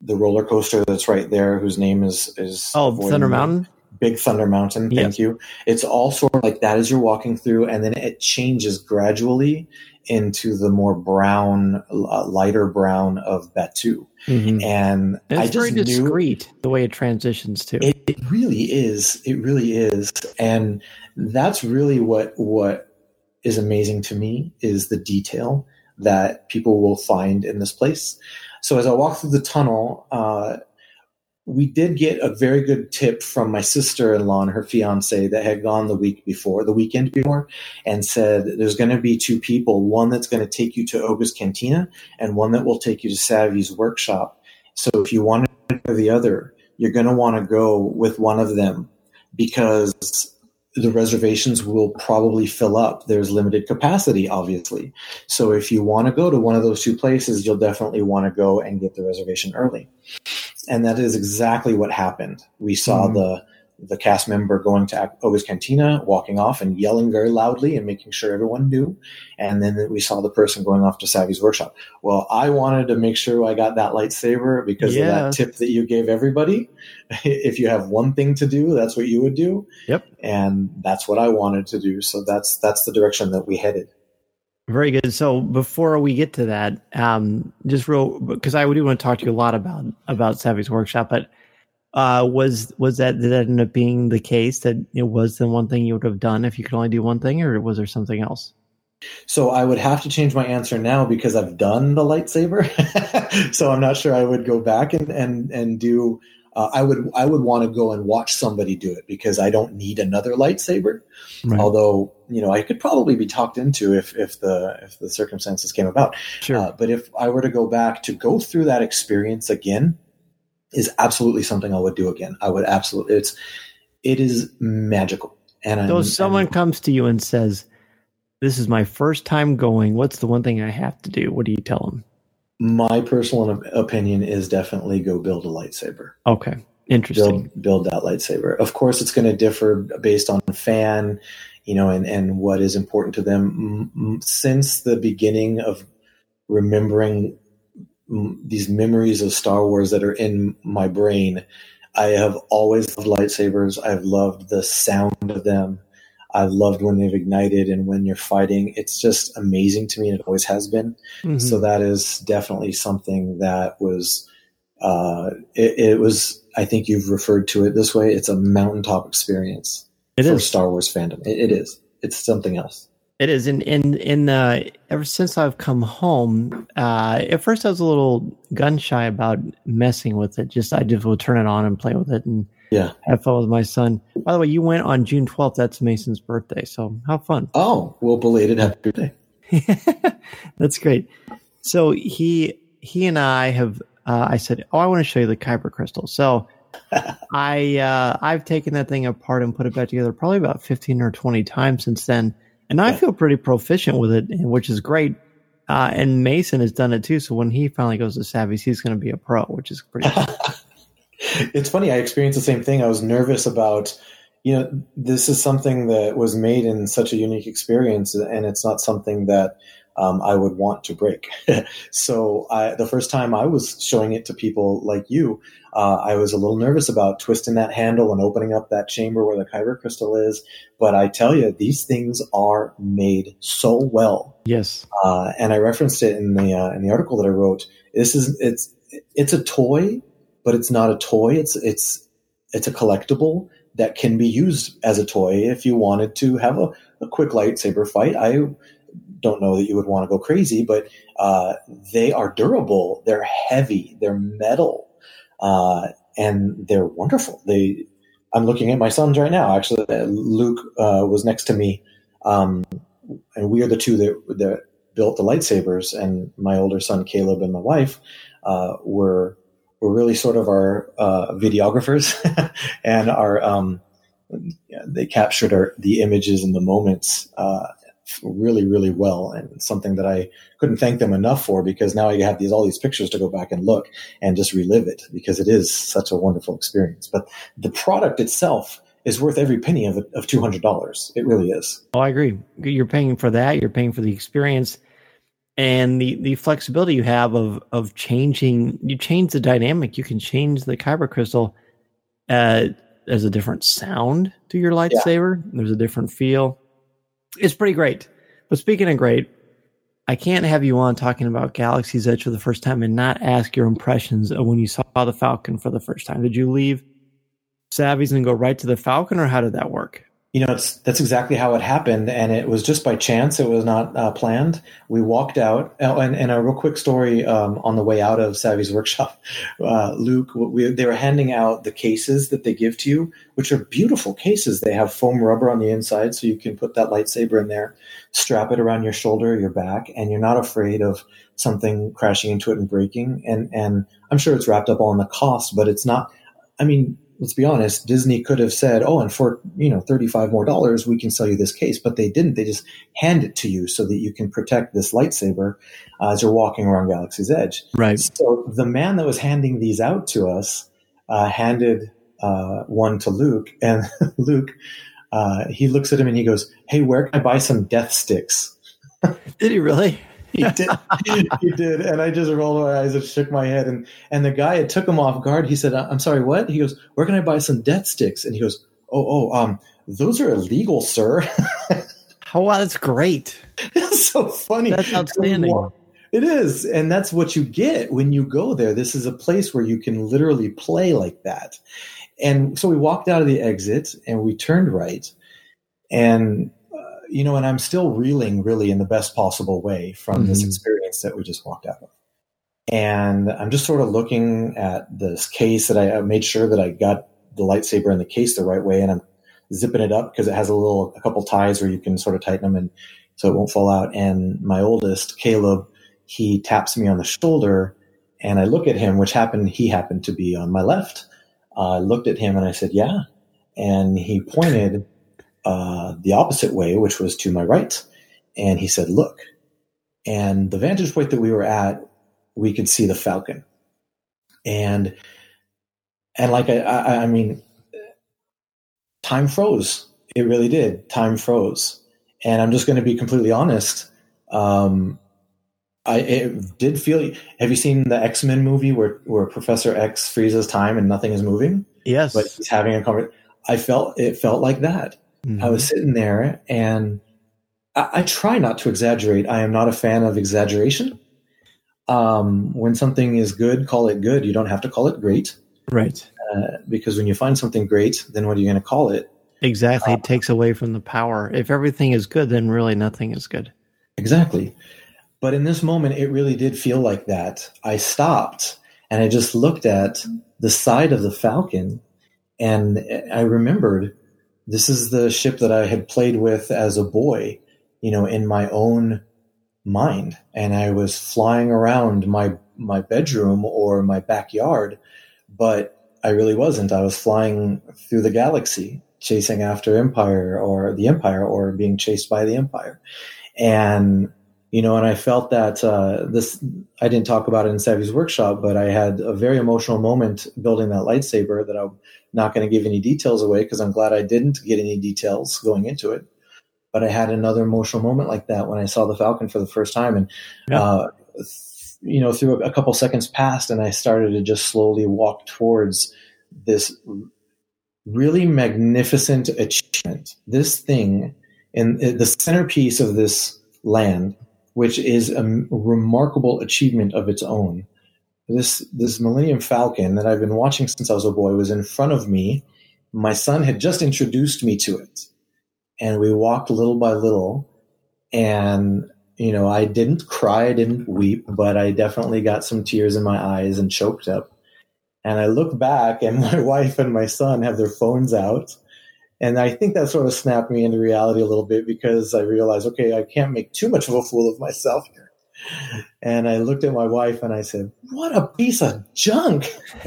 the roller coaster that's right there, whose name is is Oh, Thunder me. Mountain. Big Thunder Mountain. Thank Yeah. you. It's all sort of like that as you're walking through, and then it changes gradually into the more brown, uh, lighter brown of Batuu. Mhm. And And I it's just very knew discreet the way it transitions to. it, it really is. It really is, and that's really what what is amazing to me is the detail that people will find in this place. So as I walk through the tunnel, uh, we did get a very good tip from my sister-in-law and her fiance that had gone the week before, the weekend before, and said there's going to be two people, one that's going to take you to Oga's Cantina and one that will take you to Savi's workshop. So if you want to go the other, you're going to want to go with one of them because the reservations will probably fill up. There's limited capacity, obviously. So if you want to go to one of those two places, you'll definitely want to go and get the reservation early. And that is exactly what happened. We saw Mhm. the the cast member going to Oga's Cantina, walking off and yelling very loudly and making sure everyone knew. And then we saw the person going off to Savi's workshop. Well, I wanted to make sure I got that lightsaber because of that tip that you gave everybody. if you have one thing to do, that's what you would do. Yep. And that's what I wanted to do. So that's that's the direction that we headed. Very good. So before we get to that, um, just real because I do want to talk to you a lot about about Savi's workshop, but uh, was was that did that end up being the case that it was the one thing you would have done if you could only do one thing, or was there something else? So I would have to change my answer now because I've done the lightsaber. so I'm not sure I would go back and and and do. Uh, I would I would want to go and watch somebody do it because I don't need another lightsaber. Right. Although you know I could probably be talked into if if the if the circumstances came about. Sure. Uh, but if I were to go back to go through that experience again, is absolutely something I would do again. I would absolutely. It's it is magical. And so, if someone and, comes to you and says, "This is my first time going. What's the one thing I have to do?" What do you tell them? My personal opinion is definitely go build a lightsaber. Okay, interesting. Build, build that lightsaber. Of course, it's going to differ based on fan, you know, and and what is important to them. Since the beginning of remembering these memories of Star Wars that are in my brain. I have always loved lightsabers. I've loved the sound of them. I've loved when they've ignited and when you're fighting. It's just amazing to me, and it always has been. Mm-hmm. So that is definitely something that was. Uh, it, it, was. I think you've referred to it this way. It's a mountaintop experience it for is. Star Wars fandom. It, it is. It's something else. It is, And in in uh, ever since I've come home, uh, at first I was a little gun shy about messing with it. Just I just would turn it on and play with it and yeah, have fun with my son. By the way, you went on June twelfth. That's Mason's birthday, so have fun. Oh, well, belated happy birthday. That's great. So he he and I have. Uh, I said, "Oh, I want to show you the Kyber crystal." So I uh, I've taken that thing apart and put it back together probably about fifteen or twenty times since then and I feel pretty proficient with it, which is great. Uh, and Mason has done it too. So when he finally goes to Savi's, he's going to be a pro, which is pretty. it's funny. I experienced the same thing. I was nervous about, you know, this is something that was made in such a unique experience, and it's not something that um, I would want to break. so I, the first time I was showing it to people like you, uh, I was a little nervous about twisting that handle and opening up that chamber where the Kyber crystal is. But I tell you, these things are made so well. Yes. Uh, and I referenced it in the uh, in the article that I wrote. This is it's it's a toy, but it's not a toy. It's it's it's a collectible that can be used as a toy if you wanted to have a, a quick lightsaber fight. I don't know that you would want to go crazy, but uh, they are durable. They're heavy. They're metal uh, and they're wonderful. They, I'm looking at my sons right now. Actually, uh, Luke uh, was next to me, um, and we are the two that that built the lightsabers. And my older son Caleb and my wife uh, were were really sort of our uh, videographers and our. Um, they captured our, the images and the moments really, really well, and something that I couldn't thank them enough for because now I have these all these pictures to go back and look and just relive it because it is such a wonderful experience. But the product itself is worth every penny of of two hundred dollars. It really is. Oh, I agree. You're paying for that. You're paying for the experience and the the flexibility you have of of changing. You change the dynamic. You can change the kyber crystal. Uh, there's a different sound to your lightsaber. Yeah. There's a different feel it's pretty great. But speaking of great, I can't have you on talking about Galaxy's Edge for the first time and not ask your impressions of when you saw the Falcon for the first time. Did you leave Savi's and go right to the Falcon, or how did that work? You know, it's, that's exactly how it happened, and it was just by chance. It was not uh, planned. We walked out, oh, and, and, a real quick story um, on the way out of Savi's workshop. Uh, Luke, we, they were handing out the cases that they give to you, which are beautiful cases. They have foam rubber on the inside, so you can put that lightsaber in there, strap it around your shoulder, your back, and you're not afraid of something crashing into it and breaking. And and I'm sure it's wrapped up all in the cost, but it's not. I mean, let's be honest, Disney could have said, "Oh, and for you know thirty five more dollars, we can sell you this case," but they didn't. They just hand it to you so that you can protect this lightsaber uh, as you're walking around Galaxy's Edge. Right. So the man that was handing these out to us uh, handed uh, one to Luke, and Luke, uh, he looks at him and he goes, "Hey, where can I buy some death sticks?" Did he really? He did. he did. And I just rolled my eyes and shook my head. And and the guy it took him off guard. He said, "I'm sorry, what?" He goes, "Where can I buy some death sticks?" And he goes, "Oh, oh, um, those are illegal, sir." oh, wow, that's great. It's so funny. That's outstanding. It is, and that's what you get when you go there. This is a place where you can literally play like that. And so we walked out of the exit and we turned right, and you know, and I'm still reeling really in the best possible way from mm-hmm. this experience that we just walked out of. And I'm just sort of looking at this case that I, I made sure that I got the lightsaber in the case the right way, and I'm zipping it up because it has a little, a couple ties where you can sort of tighten them and so it won't fall out. And my oldest, Caleb, he taps me on the shoulder, and I look at him, which happened, he happened to be on my left. Uh, I looked at him and I said, "Yeah," and he pointed uh, the opposite way, which was to my right. And he said, Look. And the vantage point that we were at, we could see the falcon. And and like I, I, I mean, time froze. It really did. Time froze. And I'm just going to be completely honest. Um, I it did feel. Have you seen the X Men movie where where Professor X freezes time and nothing is moving? Yes, but he's having a conversation. I felt it felt like that. Mm-hmm. I was sitting there and I, I, try not to exaggerate. I am not a fan of exaggeration. Um, when something is good, call it good. You don't have to call it great. Right. Uh, because when you find something great, then what are you going to call it? Exactly. Uh, it takes away from the power. If everything is good, then really nothing is good. Exactly. But in this moment, it really did feel like that. I stopped and I just looked at the side of the Falcon and I remembered this is the ship that I had played with as a boy, you know, in my own mind. And I was flying around my, my bedroom or my backyard, but I really wasn't. I was flying through the galaxy, chasing after Empire or the Empire or being chased by the Empire. And, you know, and I felt that uh, this, I didn't talk about it in Savi's workshop, but I had a very emotional moment building that lightsaber that I not going to give any details away because I'm glad I didn't get any details going into it. But I had another emotional moment like that when I saw the Falcon for the first time, and yeah. uh, you know, through a couple seconds passed, and I started to just slowly walk towards this really magnificent achievement. This thing, in the centerpiece of this land, which is a remarkable achievement of its own this this Millennium Falcon that I've been watching since I was a boy was in front of me. My son had just introduced me to it, and we walked little by little. And you know, I didn't cry, I didn't weep, but I definitely got some tears in my eyes and choked up. And I look back, and my wife and my son have their phones out. And I think that sort of snapped me into reality a little bit because I realized, okay, I can't make too much of a fool of myself here and I looked at my wife and I said, "What a piece of junk!"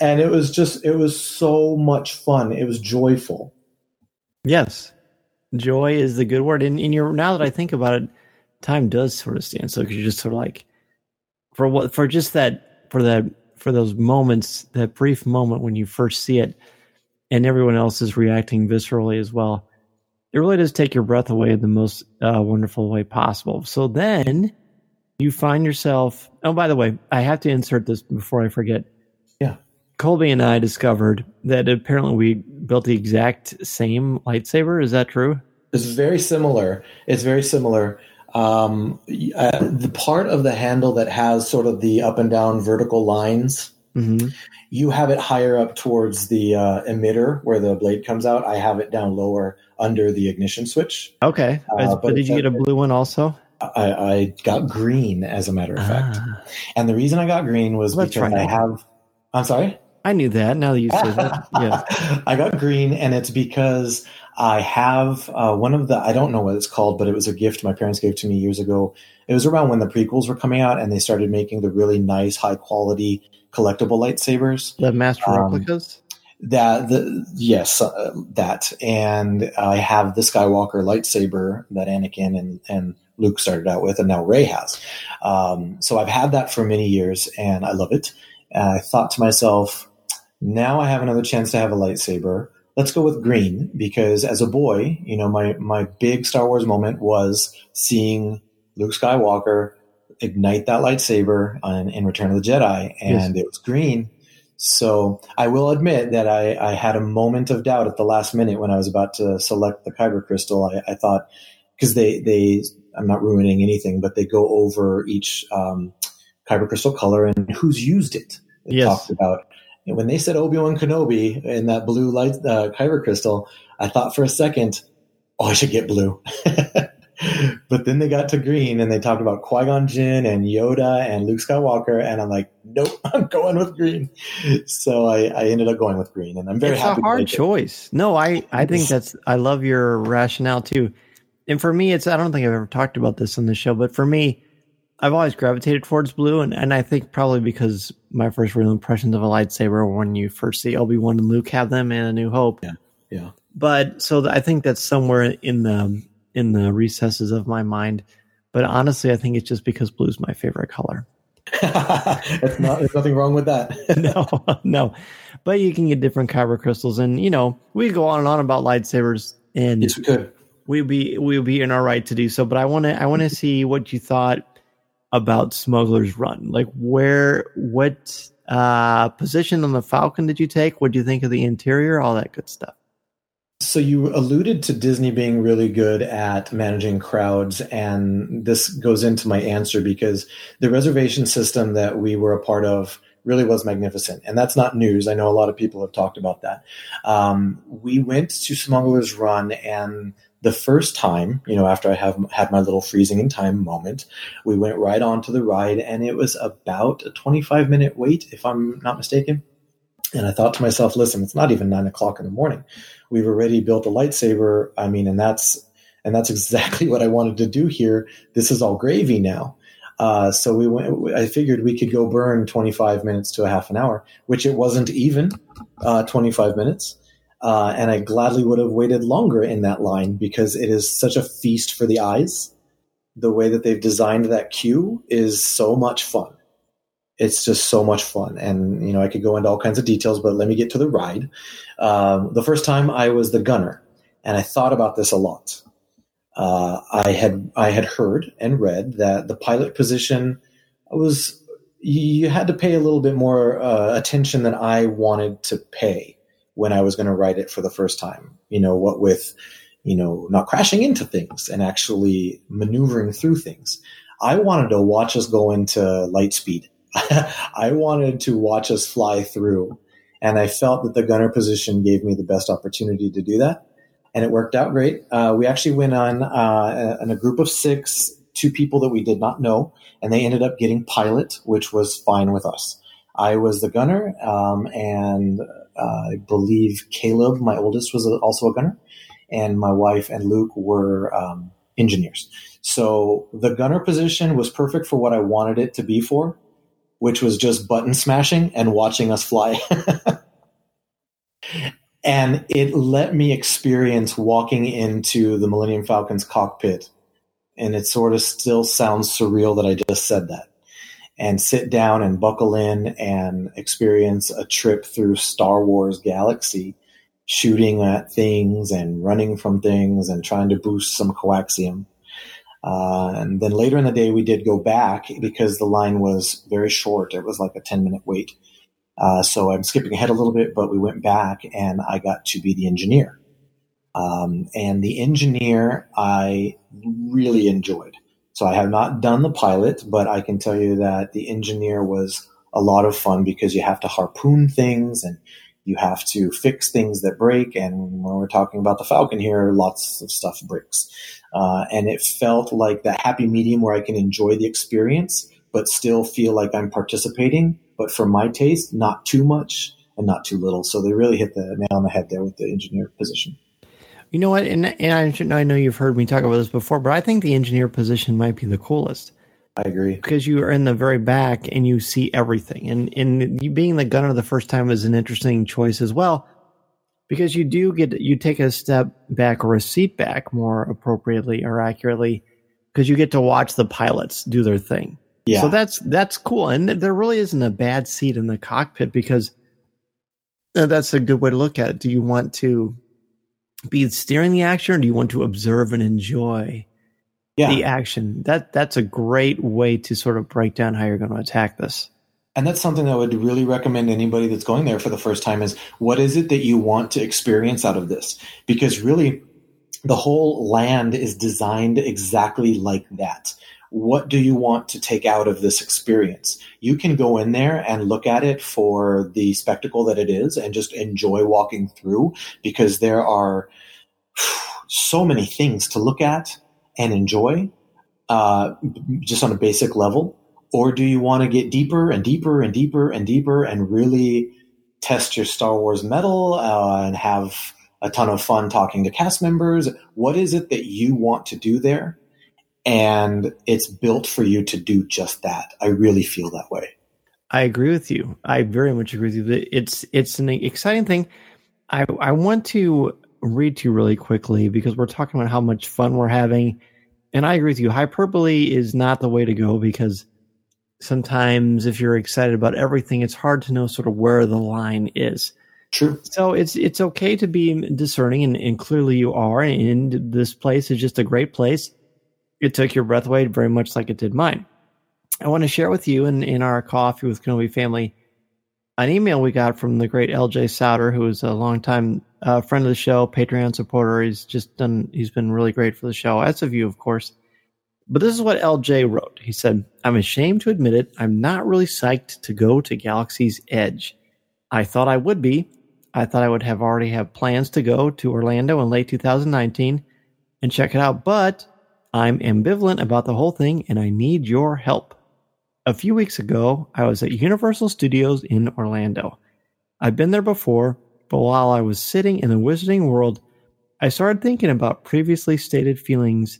and it was just, it was so much fun. It was joyful. Yes, joy is the good word. And, now that I think about it, time does sort of stand so because you're just sort of like for what for just that for that for those moments, that brief moment when you first see it, and everyone else is reacting viscerally as well it really does take your breath away in the most uh, wonderful way possible. So then you find yourself. Oh, by the way, I have to insert this before I forget. Yeah. Colby and I discovered that apparently we built the exact same lightsaber. Is that true? It's very similar. It's very similar. Um, uh, the part of the handle that has sort of the up and down vertical lines, mm-hmm. you have it higher up towards the uh, emitter where the blade comes out. I have it down lower under the ignition switch. Okay, uh, but, but, did you get a blue one also? I, I, got green, as a matter of fact. Ah. And the reason I got green was Let's because I have. I'm sorry. I knew that. Now that you said that, yeah. I got green, and it's because I have uh, one of the. I don't know what it's called, but it was a gift my parents gave to me years ago. It was around when the prequels were coming out, and they started making the really nice, high quality collectible lightsabers. The master um, replicas that the yes uh, that and i have the skywalker lightsaber that anakin and and luke started out with and now Rey has um, so i've had that for many years and i love it and i thought to myself Now I have another chance to have a lightsaber. Let's go with green because as a boy, you know, my, my big Star Wars moment was seeing Luke Skywalker ignite that lightsaber on, in Return of the Jedi, and yes. it was green. So I will admit that I, I, had a moment of doubt at the last minute when I was about to select the kyber crystal. I, I thought because they they I'm not ruining anything, but they go over each um, kyber crystal color and who's used it. It yes. talked about and when they said Obi Wan Kenobi in that blue light uh, kyber crystal, I thought for a second, oh, I should get blue. but then they got to green and they talked about Qui Gon Jinn and Yoda and Luke Skywalker, and I'm like, nope, I'm going with green. So I, I ended up going with green, and I'm very it's happy. It's a hard choice. It. No, I I think that's I love your rationale too. And for me, it's I don't think I've ever talked about this on the show, but for me, I've always gravitated towards blue, and, and I think probably because my first real impressions of a lightsaber when you first see Obi Wan and Luke have them in A New Hope. Yeah, yeah. But so I think that's somewhere in the in the recesses of my mind. But honestly, I think it's just because blue is my favorite color. it's not. There's nothing wrong with that. no, no. But you can get different kyber crystals, and you know we go on and on about lightsabers, and yes, we could. We'd be we'd be in our right to do so. But I want to I want to see what you thought about Smuggler's Run. Like where what uh, position on the Falcon did you take? What do you think of the interior? All that good stuff. So you alluded to Disney being really good at managing crowds, and this goes into my answer because the reservation system that we were a part of really was magnificent, and that's not news. I know a lot of people have talked about that. Um, we went to Smuggler's Run, and the first time, you know, after I have had my little freezing in time moment, we went right on to the ride, and it was about a 25 minute wait, if I'm not mistaken. And I thought to myself, listen, it's not even nine o'clock in the morning. We've already built a lightsaber. I mean, and that's and that's exactly what I wanted to do here. This is all gravy now. Uh, so we went. I figured we could go burn 25 minutes to a half an hour, which it wasn't even uh, 25 minutes. Uh, and I gladly would have waited longer in that line because it is such a feast for the eyes. The way that they've designed that queue is so much fun it's just so much fun. And, you know, I could go into all kinds of details, but let me get to the ride. Um, the first time I was the gunner, and I thought about this a lot. Uh, I had I had heard and read that the pilot position was you had to pay a little bit more uh, attention than I wanted to pay when I was going to write it for the first time. You know, what with you know not crashing into things and actually maneuvering through things. I wanted to watch us go into light speed I wanted to watch us fly through. And I felt that the gunner position gave me the best opportunity to do that. And it worked out great. Uh, we actually went on uh, in a group of six, two people that we did not know, and they ended up getting pilot, which was fine with us. I was the gunner, um, and uh, I believe Caleb, my oldest, was also a gunner, and my wife and Luke were um, engineers. So the gunner position was perfect for what I wanted it to be for which was just button smashing and watching us fly. and it let me experience walking into the Millennium Falcon's cockpit. And it sort of still sounds surreal that I just said that. And sit down and buckle in and experience a trip through Star Wars galaxy, shooting at things and running from things and trying to boost some coaxium. Uh, and then later in the day, we did go back because the line was very short. It was like a 10 minute wait. Uh, so I'm skipping ahead a little bit, but we went back and I got to be the engineer. Um, and the engineer I really enjoyed. So I have not done the pilot, but I can tell you that the engineer was a lot of fun because you have to harpoon things and you have to fix things that break. And when we're talking about the Falcon here, lots of stuff breaks. Uh, and it felt like that happy medium where I can enjoy the experience, but still feel like I'm participating. But for my taste, not too much and not too little. So they really hit the nail on the head there with the engineer position. You know what? And, and I, I know you've heard me talk about this before, but I think the engineer position might be the coolest. I agree. Because you are in the very back and you see everything. And, and you being the gunner the first time is an interesting choice as well because you do get you take a step back or a seat back more appropriately or accurately because you get to watch the pilots do their thing. Yeah. So that's that's cool, and there really isn't a bad seat in the cockpit because Uh, that's a good way to look at it. Do you want to be steering the action, or do you want to observe and enjoy Yeah. the action? That that's a great way to sort of break down how you're going to attack this. And that's something that I would really recommend anybody that's going there for the first time is what is it that you want to experience out of this? Because really, the whole land is designed exactly like that. What do you want to take out of this experience? You can go in there and look at it for the spectacle that it is and just enjoy walking through because there are so many things to look at and enjoy uh, just on a basic level or do you want to get deeper and deeper and deeper and deeper and really test your Star Wars mettle uh, and have a ton of fun talking to cast members? What is it that you want to do there? And it's built for you to do just that. I really feel that way. I agree with you. I very much agree with you. It's it's an exciting thing. I I want to read to you really quickly because we're talking about how much fun we're having, and I agree with you. Hyperbole is not the way to go because sometimes if you're excited about everything, it's hard to know sort of where the line is. True. So it's it's okay to be discerning, and, and clearly you are. And this place is just a great place. It took your breath away very much like it did mine. I want to share with you in, in our coffee with Kenobi family an email we got from the great LJ Souter, who is a longtime uh, friend of the show, Patreon supporter. He's just done, he's been really great for the show, as of you, of course. But this is what LJ wrote. He said, I'm ashamed to admit it. I'm not really psyched to go to Galaxy's Edge. I thought I would be. I thought I would have already have plans to go to Orlando in late 2019 and check it out, but I'm ambivalent about the whole thing and I need your help. A few weeks ago, I was at Universal Studios in Orlando. I've been there before, but while I was sitting in the Wizarding World, I started thinking about previously stated feelings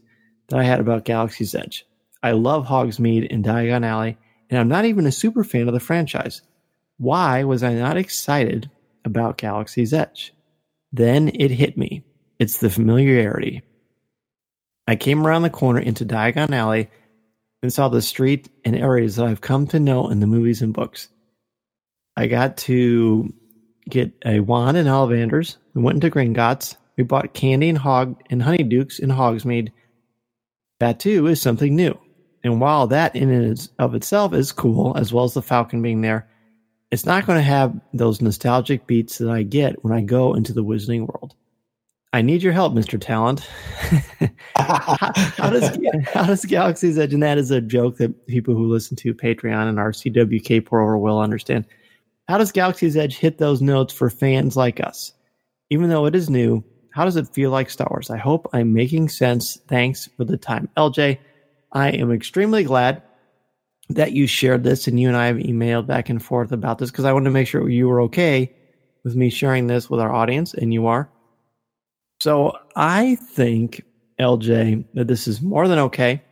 that I had about Galaxy's Edge. I love Hogsmeade and Diagon Alley, and I'm not even a super fan of the franchise. Why was I not excited about Galaxy's Edge? Then it hit me. It's the familiarity. I came around the corner into Diagon Alley and saw the street and areas that I've come to know in the movies and books. I got to get a wand and Ollivanders. We went into Gringotts. We bought candy and hog and honeydukes in Hogsmeade. That too is something new. And while that in and of itself is cool, as well as the Falcon being there, it's not going to have those nostalgic beats that I get when I go into the Wizarding World. I need your help, Mr. Talent. how, how, does how does Galaxy's Edge, and that is a joke that people who listen to Patreon and our CWK Pro will understand. How does Galaxy's Edge hit those notes for fans like us? Even though it is new, how does it feel like Star Wars? I hope I'm making sense. Thanks for the time. LJ, I am extremely glad that you shared this and you and I have emailed back and forth about this because I wanted to make sure you were okay with me sharing this with our audience, and you are. So I think, LJ, that this is more than okay.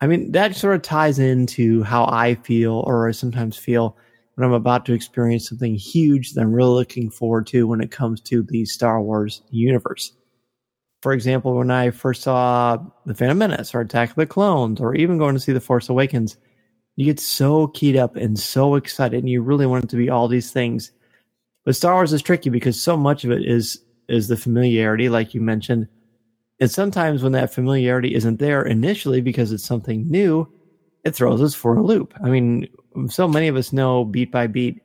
I mean, that sort of ties into how I feel, or I sometimes feel when I'm about to experience something huge that I'm really looking forward to when it comes to the Star Wars universe. For example, when I first saw The Phantom Menace or Attack of the Clones, or even going to see The Force Awakens, you get so keyed up and so excited, and you really want it to be all these things. But Star Wars is tricky because so much of it is is the familiarity, like you mentioned. And sometimes when that familiarity isn't there initially because it's something new, it throws us for a loop. I mean, so many of us know beat by beat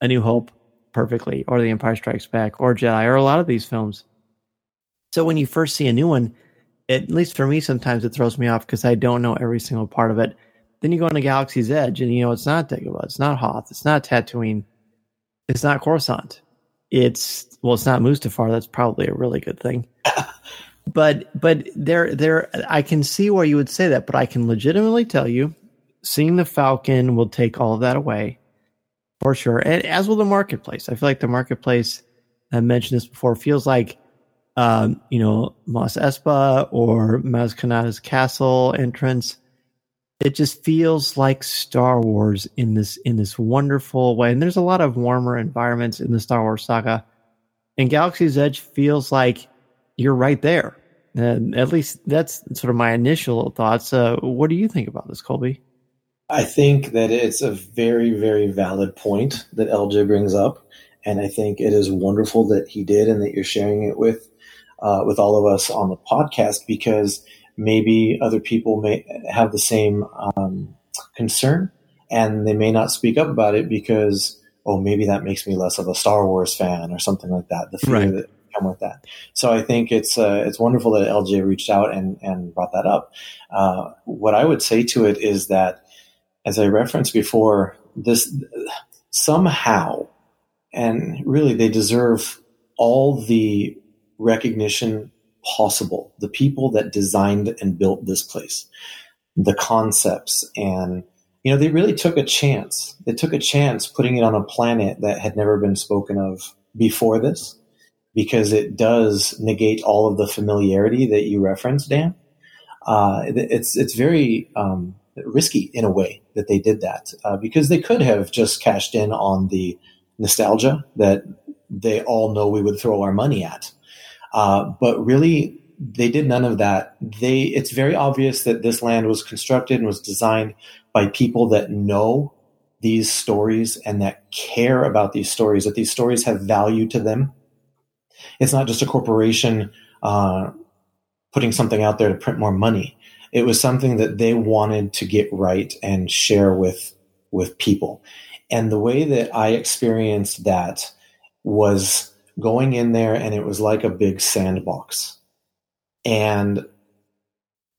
A New Hope perfectly, or The Empire Strikes Back, or Jedi, or a lot of these films. So when you first see a new one, at least for me, sometimes it throws me off because I don't know every single part of it. Then you go into Galaxy's Edge, and you know it's not Dagobah, it's not Hoth, it's not Tatooine, it's not Coruscant. It's well, it's not Mustafar. That's probably a really good thing. but but there there I can see why you would say that, but I can legitimately tell you, seeing the Falcon will take all of that away for sure. And as will the marketplace. I feel like the marketplace. I mentioned this before. Feels like um, you know Mos Espa or Maz Kanata's castle entrance it just feels like Star Wars in this in this wonderful way. And there's a lot of warmer environments in the Star Wars saga. And Galaxy's Edge feels like you're right there. And at least that's sort of my initial thoughts. Uh, what do you think about this, Colby? I think that it's a very, very valid point that LJ brings up. and I think it is wonderful that he did and that you're sharing it with uh, with all of us on the podcast because maybe other people may have the same um, concern and they may not speak up about it because oh maybe that makes me less of a Star Wars fan or something like that. The fear right. that come with that. So I think it's uh, it's wonderful that LJ reached out and and brought that up. Uh, what I would say to it is that, as I referenced before, this somehow, and really they deserve all the recognition possible. The people that designed and built this place, the concepts, and you know, they really took a chance. They took a chance putting it on a planet that had never been spoken of before this, because it does negate all of the familiarity that you referenced, Dan. Uh, it's it's very um, risky in a way that they did that uh, because they could have just cashed in on the nostalgia that they all know we would throw our money at. Uh, but really, they did none of that. They it's very obvious that this land was constructed and was designed by people that know these stories and that care about these stories. That these stories have value to them. It's not just a corporation uh, putting something out there to print more money. It was something that they wanted to get right and share with with people. And the way that I experienced that was going in there and it was like a big sandbox. And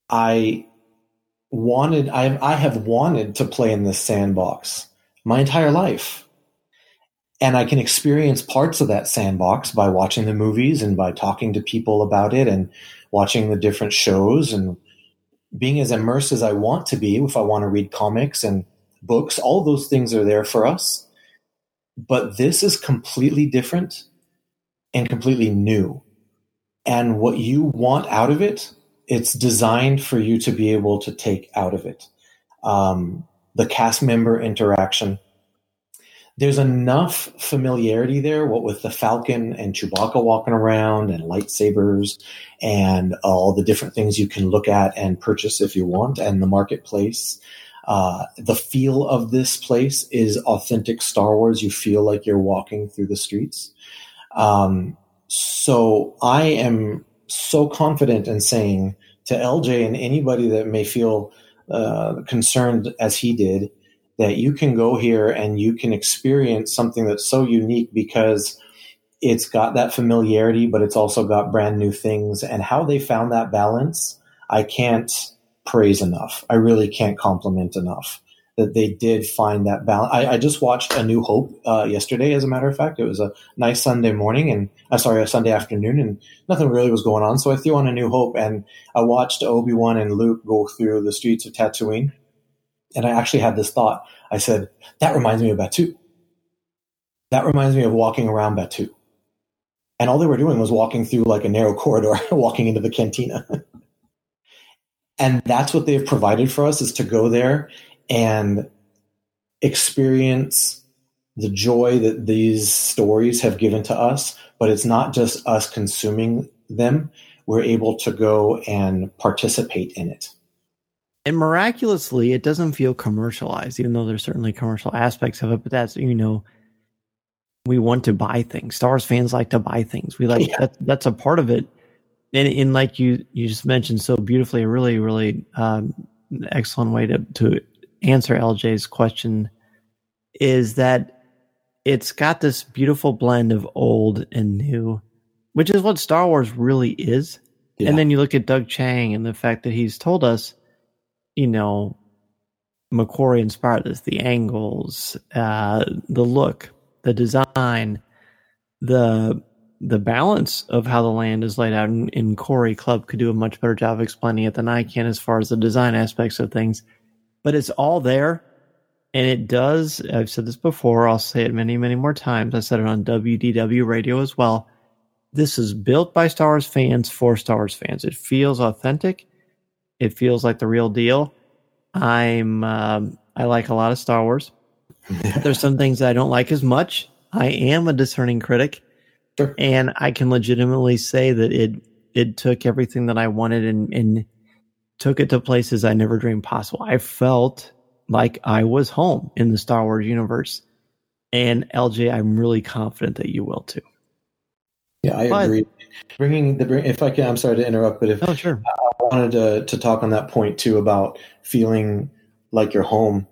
I wanted, I, I have wanted to play in this sandbox my entire life. And I can experience parts of that sandbox by watching the movies and by talking to people about it and watching the different shows and being as immersed as I want to be. If I want to read comics and books, all those things are there for us. But this is completely different and completely new. And what you want out of it, it's designed for you to be able to take out of it. Um, the cast member interaction. There's enough familiarity there, what with the Falcon and Chewbacca walking around and lightsabers and all the different things you can look at and purchase if you want, and the marketplace. Uh, the feel of this place is authentic Star Wars. You feel like you're walking through the streets. Um, so I am so confident in saying to LJ and anybody that may feel uh, concerned as he did that you can go here and you can experience something that's so unique because it's got that familiarity, but it's also got brand new things. And how they found that balance, I can't praise enough. I really can't compliment enough that they did find that balance. I, I just watched A New Hope uh, yesterday, as a matter of fact. It was a nice Sunday morning and uh, sorry, a Sunday afternoon, and nothing really was going on. So I threw on A New Hope and I watched Obi Wan and Luke go through the streets of Tatooine. And I actually had this thought. I said, "That reminds me of Batuu. That reminds me of walking around Batuu. And all they were doing was walking through like a narrow corridor, walking into the cantina. and that's what they've provided for us is to go there and experience the joy that these stories have given to us. But it's not just us consuming them, we're able to go and participate in it. And miraculously, it doesn't feel commercialized, even though there's certainly commercial aspects of it. But that's, you know, we want to buy things. Star Wars fans like to buy things. We like yeah. that, that's a part of it. And in like you you just mentioned so beautifully, a really really um, excellent way to to answer LJ's question is that it's got this beautiful blend of old and new, which is what Star Wars really is. Yeah. And then you look at Doug Chiang and the fact that he's told us, you know, McQuarrie inspired this, the angles, uh, the look, the design, the the balance of how the land is laid out. And Corey Club could do a much better job of explaining it than I can as far as the design aspects of things but it's all there. And it does, I've said this before, I'll say it many, many more times. I said it on WDW radio as well. This is built by Star Wars fans for Star Wars fans. It feels authentic. It feels like the real deal. I'm, um, I like a lot of Star Wars. There's some things I don't like as much. I am a discerning critic. Sure. And I can legitimately say that it, it took everything that I wanted and, and took it to places I never dreamed possible. I felt like I was home in the Star Wars universe. And LJ, I'm really confident that you will too. Yeah, I but, agree. Bringing the bring, if I can, I'm sorry to interrupt, but if oh sure, wanted to to talk on that point too about feeling like you're home.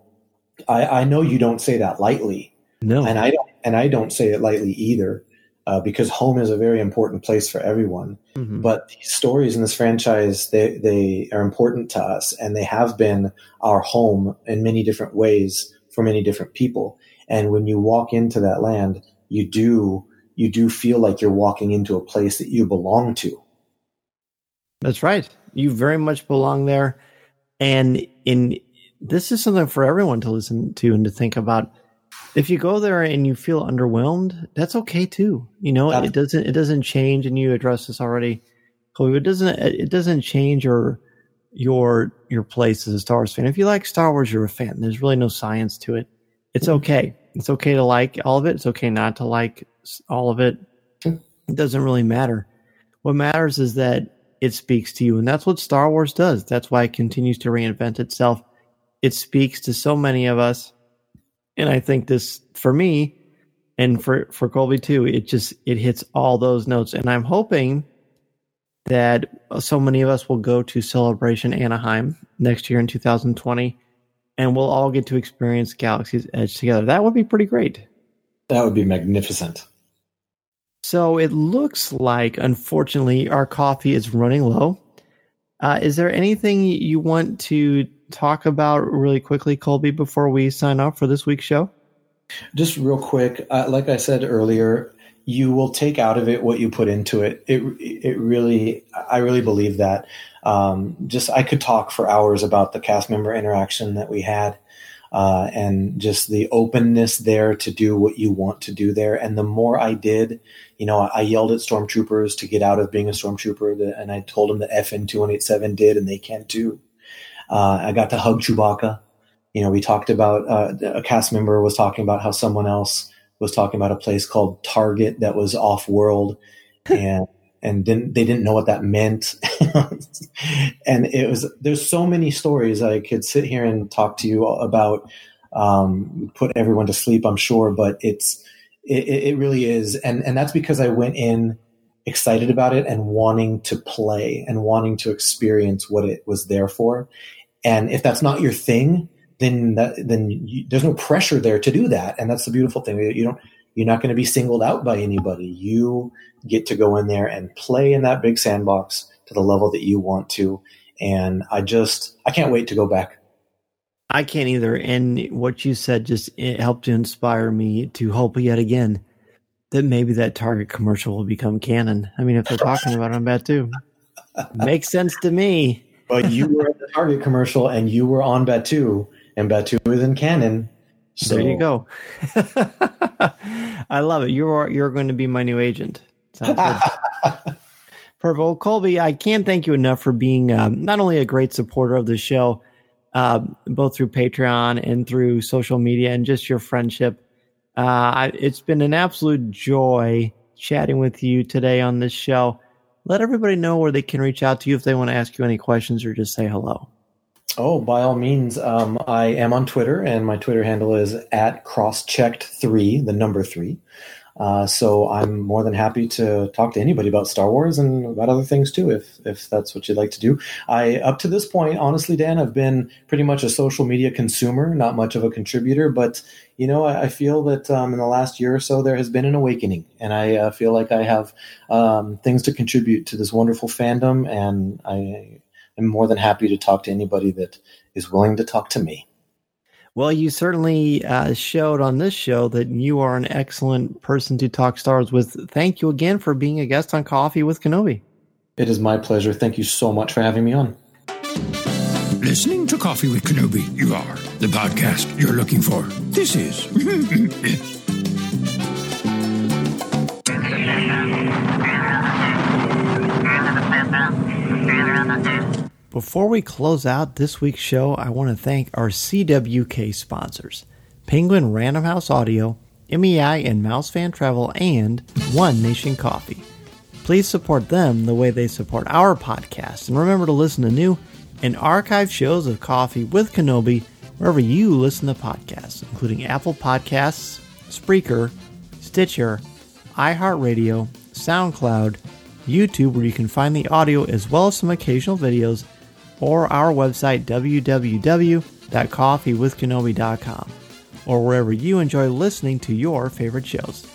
I I know you don't say that lightly. No, and I don't and I don't say it lightly either. Uh, because home is a very important place for everyone. Mm-hmm. But these stories in this franchise, they, they are important to us and they have been our home in many different ways for many different people. And when you walk into that land, you do you do feel like you're walking into a place that you belong to. That's right. You very much belong there. And in this is something for everyone to listen to and to think about. If you go there and you feel underwhelmed, that's okay too. You know, it doesn't it doesn't change and you address this already. It doesn't it doesn't change your your your place as a Star Wars fan. If you like Star Wars, you're a fan. There's really no science to it. It's mm-hmm. okay. It's okay to like all of it. It's okay not to like all of it. It doesn't really matter. What matters is that it speaks to you. And that's what Star Wars does. That's why it continues to reinvent itself. It speaks to so many of us. And I think this, for me, and for, for Colby too, it just, it hits all those notes. And I'm hoping that so many of us will go to Celebration Anaheim next year in 2020 and we'll all get to experience Galaxy's Edge together. That would be pretty great. That would be magnificent. So it looks like, unfortunately, our coffee is running low. Uh, is there anything you want to talk about really quickly, Colby, before we sign off for this week's show? Just real quick, uh, like I said earlier, you will take out of it what you put into it. It it really, I really believe that. Um, just I could talk for hours about the cast member interaction that we had uh, and just the openness there to do what you want to do there. And the more I did, you know, I, yelled at stormtroopers to get out of being a stormtrooper, and I told them that FN two one eight seven did, and they can too. Uh, I got to hug Chewbacca. You know, we talked about uh, a cast member was talking about how someone else was talking about a place called Target that was off world, and and they didn't know what that meant. And it was there's so many stories i could sit here and talk to you about um, put everyone to sleep i'm sure but it's it, it really is. And and that's because i went in excited about it and wanting to play and wanting to experience what it was there for. And if that's not your thing then that then you, there's no pressure there to do that. And that's the beautiful thing. You don't you're not going to be singled out by anybody. You get to go in there and play in that big sandbox to the level that you want to. And I just, I can't wait to go back. I can't either. And what you said just helped to inspire me to hope yet again that maybe that Target commercial will become canon. I mean, if they're talking about it on Batuu, makes sense to me. but you were at the Target commercial and you were on Batuu, and Batuu is in canon. So. There you go. I love it. You're you're going to be my new agent. Purple Colby, I can't thank you enough for being um, not only a great supporter of the show, uh, both through Patreon and through social media, and just your friendship. Uh, I, it's been an absolute joy chatting with you today on this show. Let everybody know where they can reach out to you if they want to ask you any questions or just say hello. Oh, by all means. Um, I am on Twitter, and my Twitter handle is at crosschecked3, the number three. Uh, so I'm more than happy to talk to anybody about Star Wars and about other things too, if if that's what you'd like to do. I up to this point, honestly, Dan, I've been pretty much a social media consumer, not much of a contributor. But you know, I, I feel that um, in the last year or so, there has been an awakening, and I uh, feel like I have um, things to contribute to this wonderful fandom, and I am more than happy to talk to anybody that is willing to talk to me. Well, you certainly uh, showed on this show that you are an excellent person to talk stars with. Thank you again for being a guest on Coffee with Kenobi. It is my pleasure. Thank you so much for having me on. Listening to Coffee with Kenobi, you are the podcast you're looking for. This is. Before we close out this week's show, I want to thank our CWK sponsors Penguin Random House Audio, MEI and Mouse Fan Travel, and One Nation Coffee. Please support them the way they support our podcast, and remember to listen to new and archive shows of Coffee with Kenobi wherever you listen to podcasts, including Apple Podcasts, Spreaker, Stitcher, iHeartRadio, SoundCloud, YouTube, where you can find the audio as well as some occasional videos, or our website, www.coffeewithkenobi.com, or wherever you enjoy listening to your favorite shows.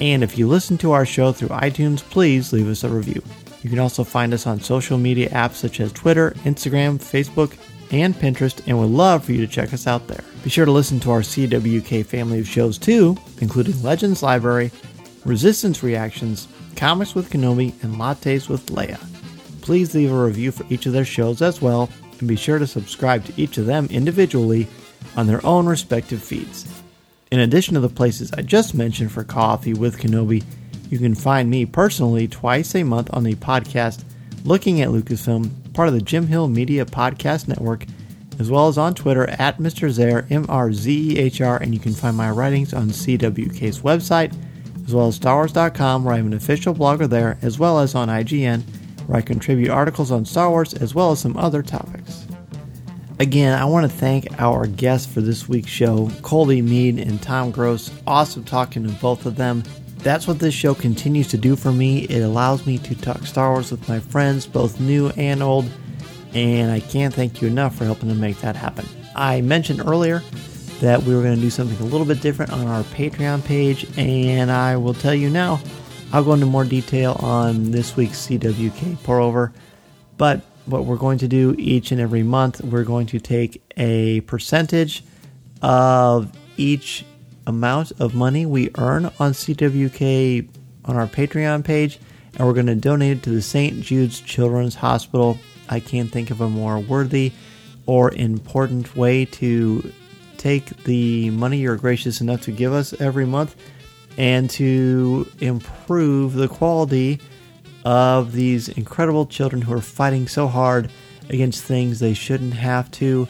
And if you listen to our show through iTunes, please leave us a review. You can also find us on social media apps such as Twitter, Instagram, Facebook, and Pinterest, and we'd love for you to check us out there. Be sure to listen to our CWK family of shows too, including Legends Library, Resistance Reactions, Comics with Kenobi, and Lattes with Leia. Please leave a review for each of their shows as well, and be sure to subscribe to each of them individually on their own respective feeds. In addition to the places I just mentioned for Coffee with Kenobi, you can find me personally twice a month on the podcast Looking at Lucasfilm, part of the Jim Hill Media Podcast Network, as well as on Twitter at Mr. Zehr, M R Z E H R, and you can find my writings on CWK's website, as well as StarWars.com, where I'm an official blogger there, as well as on IGN, where I contribute articles on Star Wars as well as some other topics. Again, I want to thank our guests for this week's show, Colby Mead and Tom Gross. Awesome talking to both of them. That's what this show continues to do for me. It allows me to talk Star Wars with my friends, both new and old, and I can't thank you enough for helping to make that happen. I mentioned earlier that we were going to do something a little bit different on our Patreon page, and I will tell you now. I'll go into more detail on this week's CWK pour over, but what we're going to do each and every month, we're going to take a percentage of each amount of money we earn on CWK on our Patreon page, and we're going to donate it to the St. Jude's Children's Hospital. I can't think of a more worthy or important way to take the money you're gracious enough to give us every month and to improve the quality of these incredible children who are fighting so hard against things they shouldn't have to.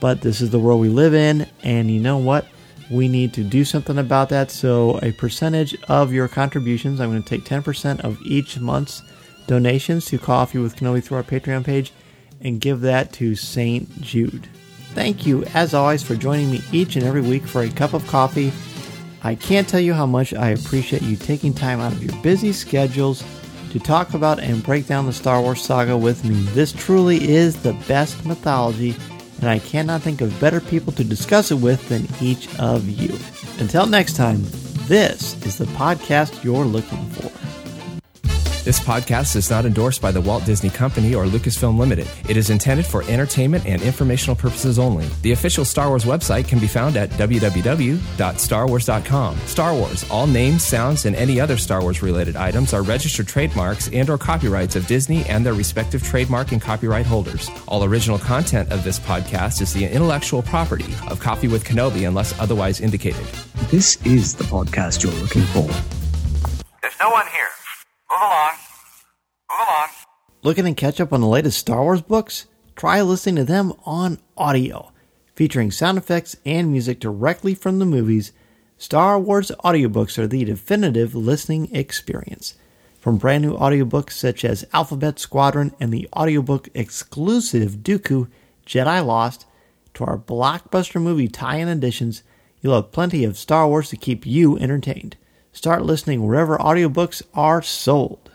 But this is the world we live in, and you know what? We need to do something about that. So, a percentage of your contributions, I'm going to take 10% of each month's donations to Coffee with Kenobi through our Patreon page and give that to St. Jude. Thank you, as always, for joining me each and every week for a cup of coffee. I can't tell you how much I appreciate you taking time out of your busy schedules to talk about and break down the Star Wars saga with me. This truly is the best mythology, and I cannot think of better people to discuss it with than each of you. Until next time, this is the podcast you're looking for. This podcast is not endorsed by the Walt Disney Company or Lucasfilm Limited. It is intended for entertainment and informational purposes only. The official Star Wars website can be found at www.starwars.com. Star Wars, all names, sounds, and any other Star Wars related items are registered trademarks and or copyrights of Disney and their respective trademark and copyright holders. All original content of this podcast is the intellectual property of Coffee with Kenobi unless otherwise indicated. This is the podcast you're looking for. There's no one here. Move along. Move along. Looking to catch up on the latest Star Wars books? Try listening to them on audio. Featuring sound effects and music directly from the movies, Star Wars audiobooks are the definitive listening experience. From brand new audiobooks such as Alphabet Squadron and the audiobook exclusive Dooku Jedi Lost to our blockbuster movie tie in editions, you'll have plenty of Star Wars to keep you entertained. Start listening wherever audiobooks are sold.